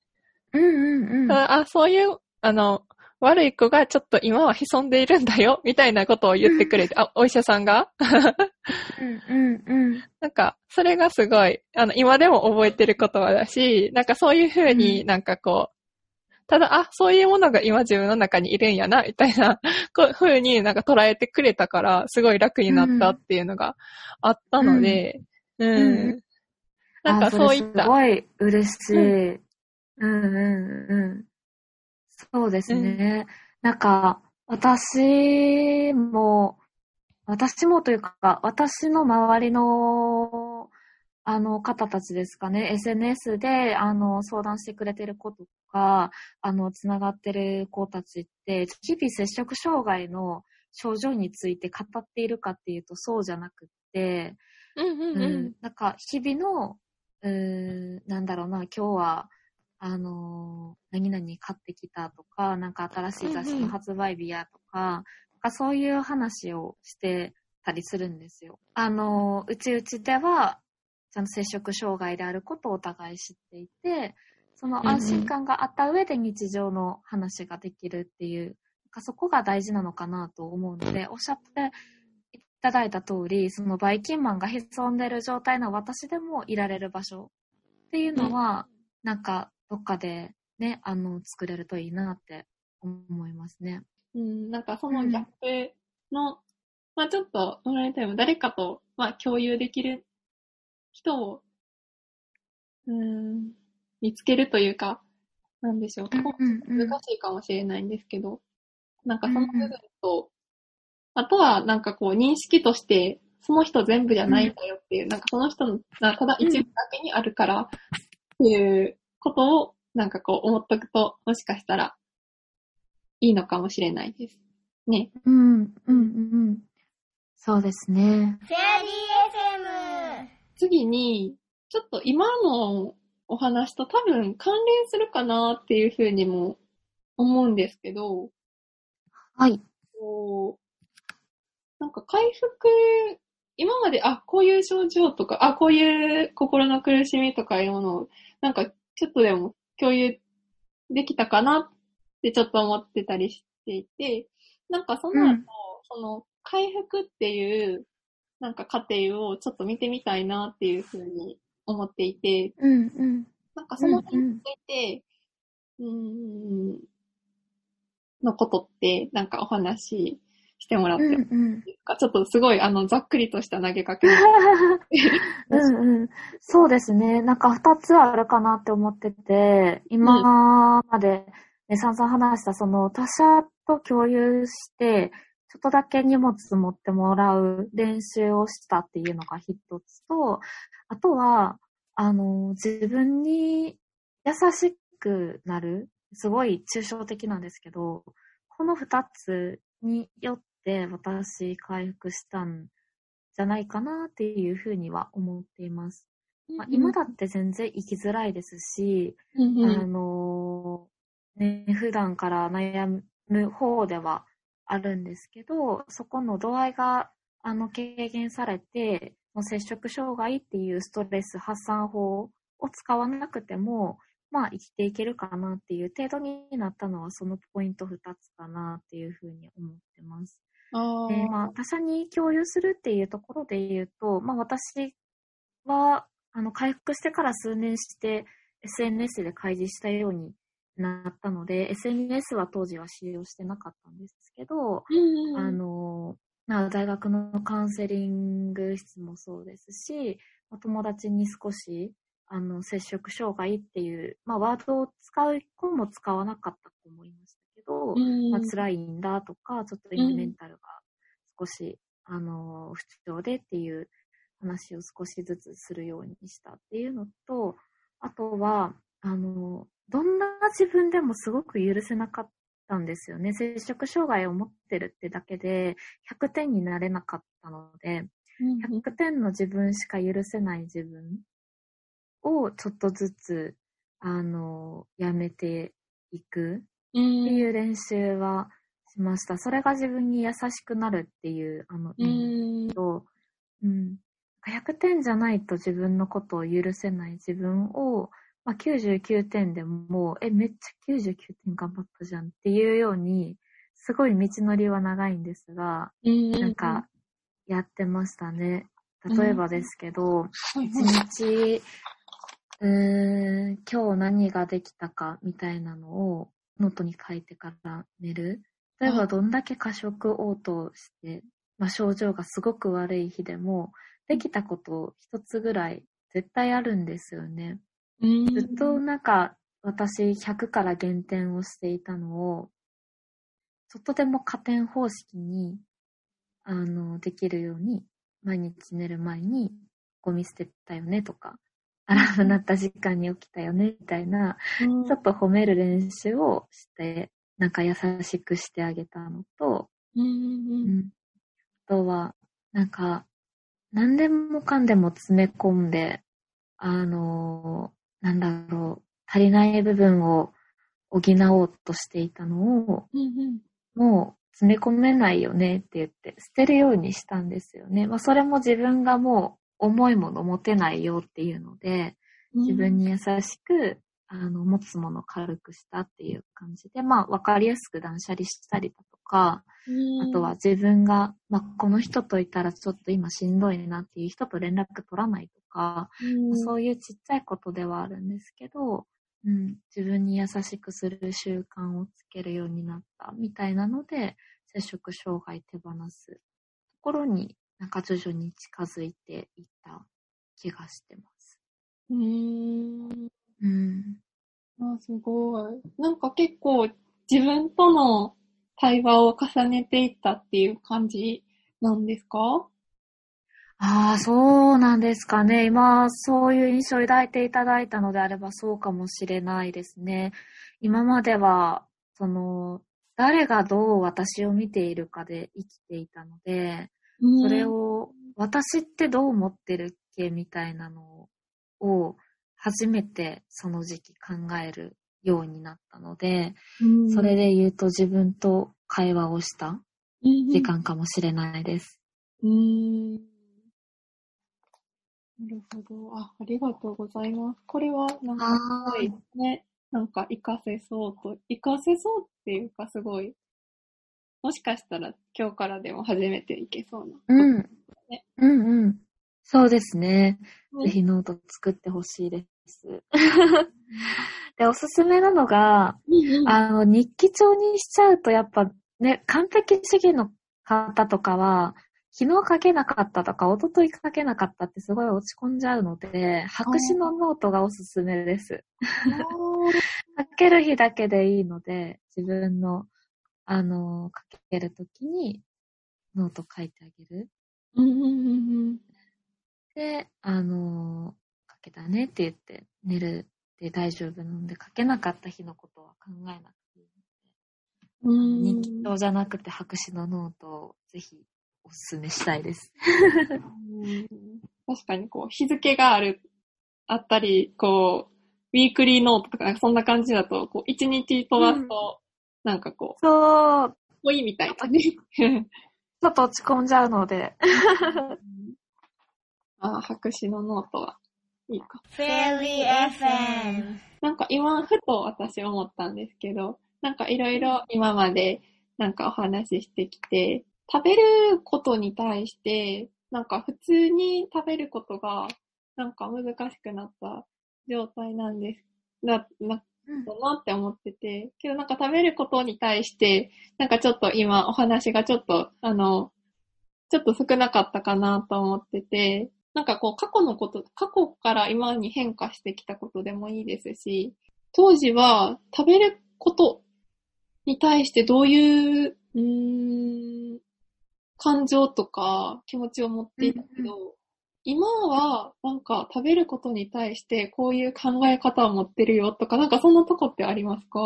うんうんうん。ああ、そういう、あの、悪い子がちょっと今は潜んでいるんだよ、みたいなことを言ってくれて、あ、お医者さんが？うんうんうん。なんか、それがすごい、あの、今でも覚えてる言葉だし、なんかそういうふうになんかこう、ただ、あ、そういうものが今自分の中にいるんやな、みたいな、[laughs] こう、ふうになんか捉えてくれたから、すごい楽になったっていうのがあったので、うん。うんなんかあそういった、すごい嬉しい。うんうんうん。そうですね。なんか、私も、私もというか、私の周りの、あの方たちですかね、SNS で、あの、相談してくれてる子とか、あの、つながってる子たちって、日々接触障害の症状について語っているかっていうとそうじゃなくって、うんうんううんん。なんか、日々の、うーん、なんだろうな、今日は、あのー何々買ってきたとか、なんか新しい雑誌の発売日やとか、なんかそういう話をしてたりするんですよ。あのーうちうちでは、ちゃんと接触障害であることをお互い知っていて、その安心感があった上で日常の話ができるっていう、そこが大事なのかなと思うので、おっしゃっていただいた通り、そのバイキンマンが潜んでる状態の私でもいられる場所っていうのは、なんかどっかでね、あの、作れるといいなって思いますね。うん、なんかそのギャップの、まあちょっと、オンラインタイム誰かと、まあ共有できる人を、うん、見つけるというか、なんでしょう。うん難しいかもしれないんですけど、なんかその部分と、あとはなんかこう認識として、その人全部じゃないんだよっていう、なんかその人の、なただ一部だけにあるからっていうことを、なんかこう思っとくと、もしかしたらいいのかもしれないです。ね。うん、うん、うん。そうですね。フェアリー FM。次に、ちょっと今のお話と多分関連するかなっていうふうにも思うんですけど、はい。こう、なんか回復、今まで、あ、こういう症状とか、あ、こういう心の苦しみとかいうものを、なんかちょっとでも共有できたかなってちょっと思ってたりしていて、なんかその後、うんその回復っていう、なんか過程をちょっと見てみたいなっていうふうに思っていて、うん、うん。なんかその点について、うーん、のことって、なんかお話ししてもらってうん、うん。ちょっとすごい、あの、ざっくりとした投げかけ。[laughs] うんうん。そうですね。なんか二つあるかなって思ってて、今まで、ね、散々話したその他者と共有して、ちょっとだけ荷物持ってもらう練習をしたっていうのが一つと、あとは、あの、自分に優しくなる、すごい抽象的なんですけど、この二つによって私回復したんじゃないかなっていうふうには思っています。まあ、今だって全然生きづらいですし、うんうんあのね、普段から悩む方ではあるんですけど、そこの度合いが、あの、軽減されて、もう接触障害っていうストレス発散法を使わなくても、まあ生きていけるかなっていう程度になったのはそのポイント2つかなっていうふうに思ってます。あで、まあ、他者に共有するっていうところで言うと、まあ、私は、あの、回復してから数年して SNS で開示したようになったので、SNS は当時は使用してなかったんですけど、うんうんあの、まあ大学のカウンセリング室もそうですし、お友達に少し、あの、接触障害っていう、まあワードを使う子も使わなかった子もいましたけど、うんまあ、辛いんだとか、ちょっと今メンタルが少し、あの、不調でっていう話を少しずつするようにしたっていうのと、あとは、あの、どんな自分でもすごく許せなかったんですよね。接触障害を持ってるってだけで100点になれなかったので、うん100点の自分しか許せない自分をちょっとずつ、あの、やめていくっていう練習はしました。それが自分に優しくなるっていう、あの、う意味んと、うん。100点じゃないと自分のことを許せない自分を、まあ、99点でも、え、めっちゃ99点頑張ったじゃんっていうように、すごい道のりは長いんですが、なんか、やってましたね。例えばですけど、うん一日、うーん、今日何ができたかみたいなのをノートに書いてから寝る。例えばどんだけ過食応答して、まあ、症状がすごく悪い日でも、できたこと一つぐらい絶対あるんですよね。うん。ずっとなんか私100から減点をしていたのを、ちょっとでも加点方式に、あの、できるように、毎日寝る前にゴミ捨てたよねとか、アラーム鳴った時間に起きたよねみたいな、うん。ちょっと褒める練習をして、なんか優しくしてあげたのと、うんうんあとは、なんか、何でもかんでも詰め込んで、あの、なんだろう、足りない部分を補おうとしていたのを、うんうん。もう詰め込めないよねって言って、捨てるようにしたんですよね。まあ、それも自分がもう重いもの持てないよっていうので、自分に優しく、あの、持つものを軽くしたっていう感じで、まあ、わかりやすく断捨離したりだとか、うん、あとは自分が、まあ、この人といたらちょっと今しんどいなっていう人と連絡取らないとか、うん、そういうちっちゃいことではあるんですけど、うん、自分に優しくする習慣をつけるようになったみたいなので、摂食障害手放すところになんか徐々に近づいていった気がしてます。うーん。うん。あ、すごい。なんか結構自分との対話を重ねていったっていう感じなんですか？ああ、そうなんですかね。今、そういう印象を抱いていただいたのであればそうかもしれないですね。今までは、その、誰がどう私を見ているかで生きていたので、それ、を、私ってどう思ってるっけみたいなのを、初めてその時期考えるようになったので、うんそれで言うと自分と会話をした時時。間かもしれないです。なるほど。あ、ありがとうございます。これは、なんか、すごいね、なんか活かせそうと、活かせそうっていうかすごい、もしかしたら今日からでも初めていけそうな。うんね。うんうん。そうですね。ねぜひノート作ってほしいです。[laughs] で、おすすめなのが、あの、日記帳にしちゃうとやっぱね、完璧主義の方とかは、昨日書けなかったとか、一昨日書けなかったってすごい落ち込んじゃうので、白紙のノートがおすすめです。書ける日だけでいいので、自分の、あの、書けるときにノート書いてあげる。で、あの、書けたねって言って寝るで大丈夫なので、書けなかった日のことは考えなくていいので、うん日記帳じゃなくて白紙のノートをぜひおすすめしたいです。うん確かにこう、日付がある、あったり、こう、ウィークリーノートとか、なんかそんな感じだと、こう、一日飛ばすと、なんかこう、そう、ぽいみたいなね。[laughs] ちょっと落ち込んじゃうので。ああ、白紙のノートは、いいか。Fairy FM. なんか今、ふと私思ったんですけど、なんかいろいろ今までなんかお話ししてきて、食べることに対して、なんか普通に食べることが、なんか難しくなった状態なんです。だ、な、だなって思ってて、けどなんか食べることに対して、なんかちょっと今お話がちょっと、あの、ちょっと少なかったかなと思ってて、なんかこう過去のこと、過去から今に変化してきたことでもいいですし、当時は食べることに対してどういう、うーん、感情とか気持ちを持っていたけど、今はなんか食べることに対してこういう考え方を持ってるよとか、なんかそんなとこってありますか？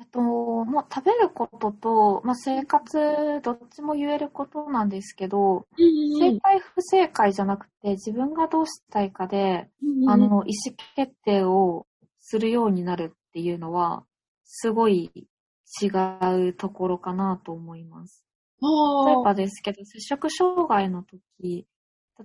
えっと、もう食べることと、まあ、生活、どっちも言えることなんですけど、正解不正解じゃなくて、自分がどうしたいかで、あの、意思決定をするようになるっていうのは、すごい違うところかなと思います。例えあばですけど、摂食障害の時、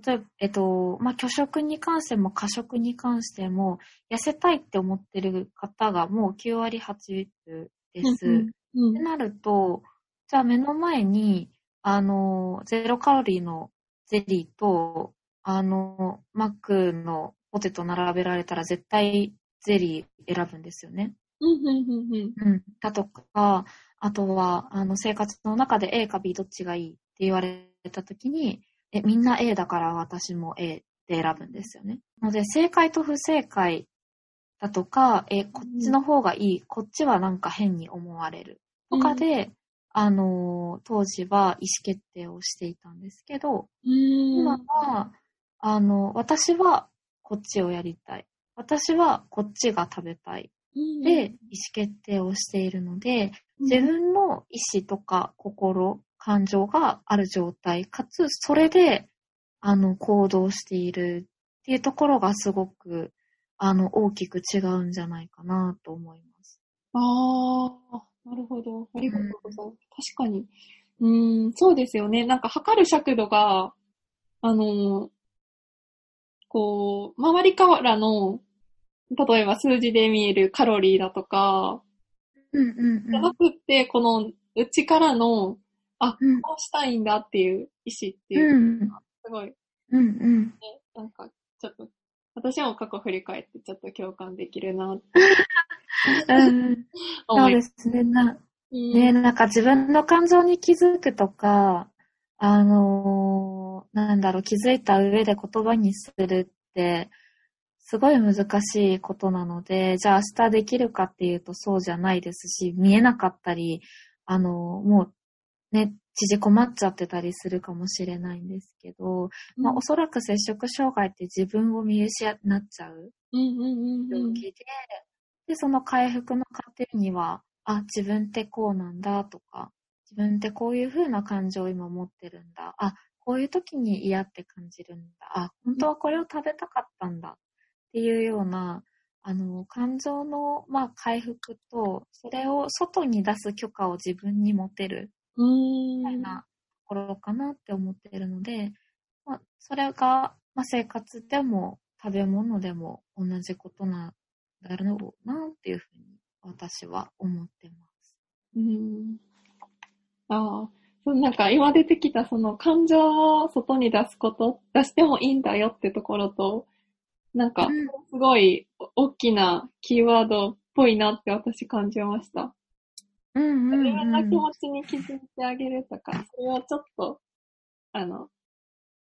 例えば、えっと、まあ、拒食に関しても過食に関しても、痩せたいって思ってる方がもう9割8分です。うんうんってなると、じゃあ目の前に、あの、ゼロカロリーのゼリーと、あの、マックのポテト並べられたら絶対ゼリー選ぶんですよね。うんうんうんうんうん。だとか、あとは、あの、生活の中で A か B どっちがいいって言われたときに、え、みんな A だから私も A って選ぶんですよね。ので、正解と不正解だとか、え、こっちの方がいい、こっちはなんか変に思われる。とかで、あの、当時は意思決定をしていたんですけど、うん今は、あの、私はこっちをやりたい。私はこっちが食べたい。で、意思決定をしているので、自分の意思とか心、感情がある状態、かつ、それであの、行動しているっていうところがすごく、あの、大きく違うんじゃないかなと思います。ああ、なるほど。ありがとうございます。確かに。うーん、そうですよね。なんか測る尺度が、あの、こう、周りからの、例えば数字で見えるカロリーだとか、うんうんじゃなくって、この内からの、あ、うんこうしたいんだっていう意思っていうう、ん。すごい、ね、うんうん。なんか、ちょっと、私も過去振り返ってちょっと共感できるなって [laughs] うん。そ [laughs] 思いま。うですすね。な、うんね、なんか自分の感情に気づくとか、あのーなんだろう、気づいた上で言葉にするって、すごい難しいことなので、じゃあ明日できるかっていうとそうじゃないですし、見えなかったり、あのーもうね、縮こまっちゃってたりするかもしれないんですけど、まあおそらく摂食障害って自分を見失っちゃううんうんうんうん。病気で、で、その回復の過程には、あ、自分ってこうなんだとか、自分ってこういう風な感情を今持ってるんだ。あ、こういう時に嫌って感じるんだ。あ、本当はこれを食べたかったんだ。っていうような、あの、感情の、まあ、回復と、それを外に出す許可を自分に持てる。みたいなところかなって思ってるので、まあ、それが、まあ、生活でも食べ物でも同じことなんだろうなっていうふうに私は思ってます。うん。ああ。そうなんか今出てきたその感情を外に出すこと、出してもいいんだよってところと、なんかうんすごい大きなキーワードっぽいなって私感じました。うん自分の気持ちに気づいてあげるとか、それをちょっと、あの、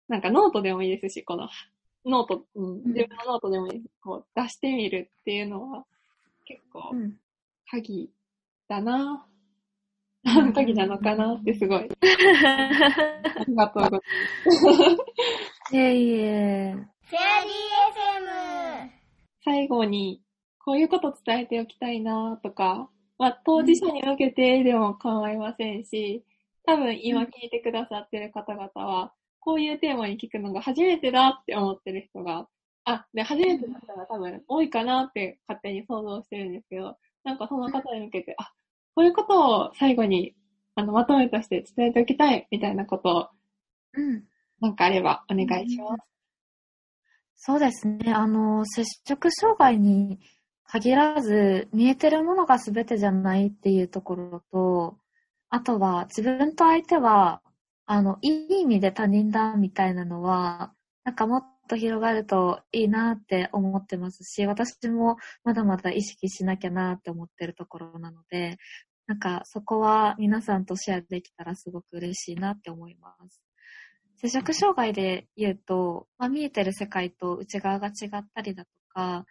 なんかノートでもいいですし、このノート、うん、自分のノートでもいいです。こう出してみるっていうのは結構うん鍵だな。うん [laughs] 鍵なのかなってすごい。[laughs] ありがとうございます。[laughs] いえいえ。フェアリー FM 最後に、こういうこと伝えておきたいなとか、まあ、当事者に向けてでも構いませんし、多分今聞いてくださってる方々は、こういうテーマに聞くのが初めてだって思ってる人が、あ、で、初めての人が多分多いかなって勝手に想像してるんですけど、なんかその方に向けて、あ、こういうことを最後に、あの、まとめとして伝えておきたいみたいなことを、うん。なんかあればお願いします。そうですね。あの、摂食障害に限らず、見えてるものが全てじゃないっていうところと、あとは自分と相手は、あの、いい意味で他人だみたいなのは、なんかもっと広がるといいなって思ってますし、私もまだまだ意識しなきゃなって思ってるところなので、なんかそこは皆さんとシェアできたらすごく嬉しいなって思います。摂食障害で言うと、まあ、見えてる世界と内側が違ったりだとか、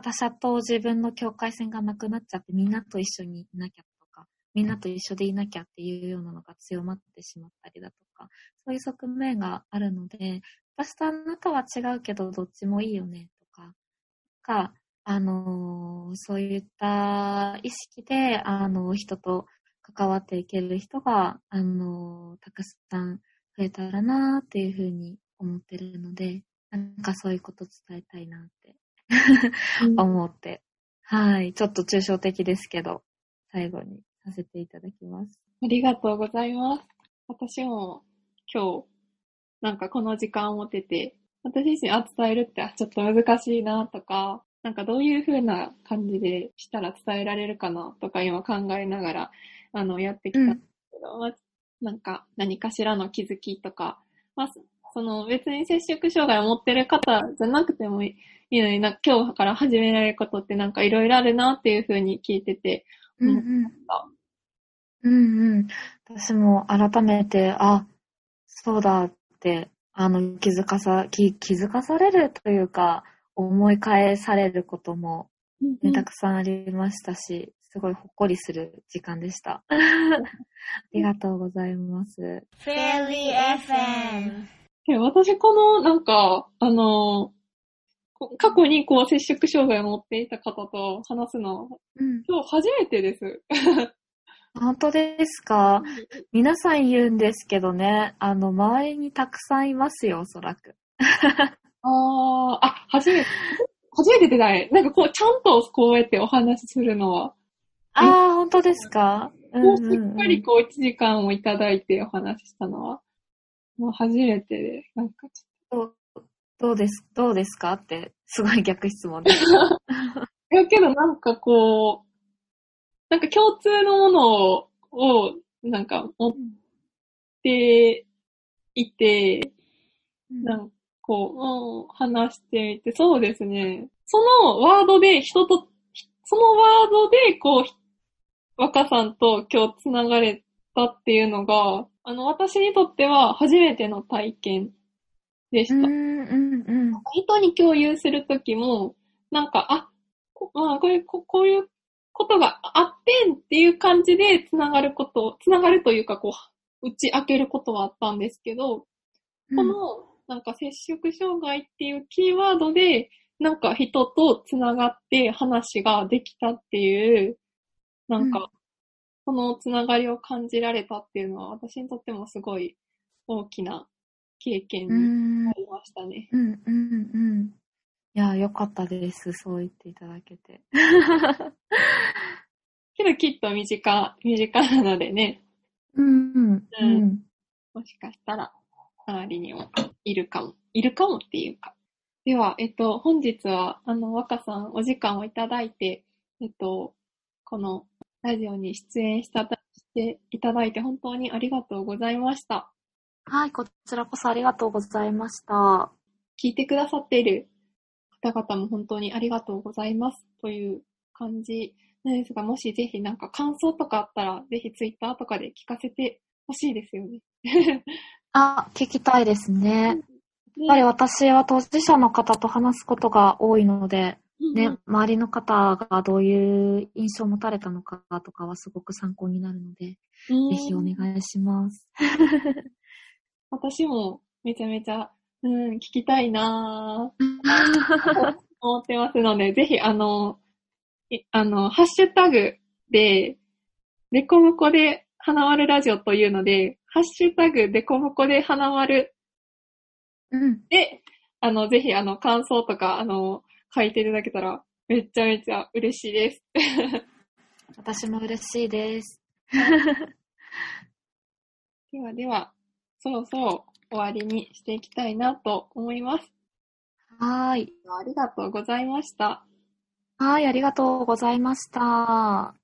他者と自分の境界線がなくなっちゃってみんなと一緒にいなきゃとか、みんなと一緒でいなきゃっていうようなのが強まってしまったりだとか、そういう側面があるので、私とあなたは違うけどどっちもいいよねとか、か、あのーそういった意識で、あの人と関わっていける人が、あのたくさん増えたらなっていうふうに思ってるので、なんかそういうこと伝えたいなって [laughs] 思って、はい。ちょっと抽象的ですけど、最後にさせていただきます。ありがとうございます。私も今日、なんかこの時間を持てて、私自身、あ、伝えるってあちょっと難しいなとか、なんかどういう風な感じでしたら伝えられるかなとか今考えながら、あの、やってきたんですけど、まあなんか何かしらの気づきとか、まあ、そその別に摂食障害を持ってる方じゃなくてもいいのにな、今日から始められることってなんかいろいろあるなっていう風に聞いてて、うん思うんった。うんうん。私も改めて、あ、そうだって、あの、気づかさ、気気づかされるというか、思い返されることも、ね、たくさんありましたし、すごいほっこりする時間でした。[laughs] ありがとうございます。フェアリー FM 私この、なんか、あの、こ過去にこう摂食障害を持っていた方と話すの、うん。今日初めてです。[laughs] 本当ですか？皆さん言うんですけどね、あの、周りにたくさんいますよ、おそらく。[laughs] ああ、あ、初めて、初めてでない。なんかこう、ちゃんとこうやってお話しするのは、ああ、本当ですか？もうしっかりこう、1時間をいただいてお話ししたのは、もう初めてで、なんかちょっどうです、どうですか？って、すごい逆質問です。と。[laughs] いやけどなんかこう、なんか共通のものを、をなんか持っていて、なんかこう、うん、話してみて、そうですね。そのワードで人と、そのワードでこう、若さんと今日つながれたっていうのが、あの、私にとっては初めての体験でした。うん、うん、うん。人に共有するときも、なんか、あ、こまあ、こういう、ここういうことがあってんっていう感じでつながること、つながるというか、こう、打ち明けることはあったんですけど、この、なんか接触障害っていうキーワードで、なんか人とつながって話ができたっていう、なんか、そのつながりを感じられたっていうのは、私にとってもすごい大きな経験うにんな、りましたね。うん、うん、うん。いや、よかったです。そう言っていただけて。[laughs] けどきっと身近、身近なのでね、うん、うん、うん。もしかしたら、周りにもいるかも、いるかもっていうか。では、えっと、本日は、あの、若さんお時間をいただいて、えっと、このラジオに出演したしていただいて本当にありがとうございました。はい、こちらこそありがとうございました。聞いてくださっている方々も本当にありがとうございますという感じなんですが、もしぜひなんか感想とかあったら、ぜひツイッターとかで聞かせてほしいですよね。[laughs] あ、聞きたいですね。やっぱり私は当事者の方と話すことが多いので、ね、周りの方がどういう印象を持たれたのかとかはすごく参考になるので、うんぜひお願いします。[laughs] 私もめちゃめちゃ、うん、聞きたいなぁ、[laughs] 思ってますので、ぜひあの、いあの、ハッシュタグで、デコムコで花丸ラジオというので、ハッシュタグデコムコで花丸うん。で、あの、ぜひあの、感想とか、あの、書いていただけたら、めちゃめちゃ嬉しいです。[laughs] 私も嬉しいです。[laughs] ではでは、そろそろ終わりにしていきたいなと思います。はーい。ありがとうございました。はい、ありがとうございました。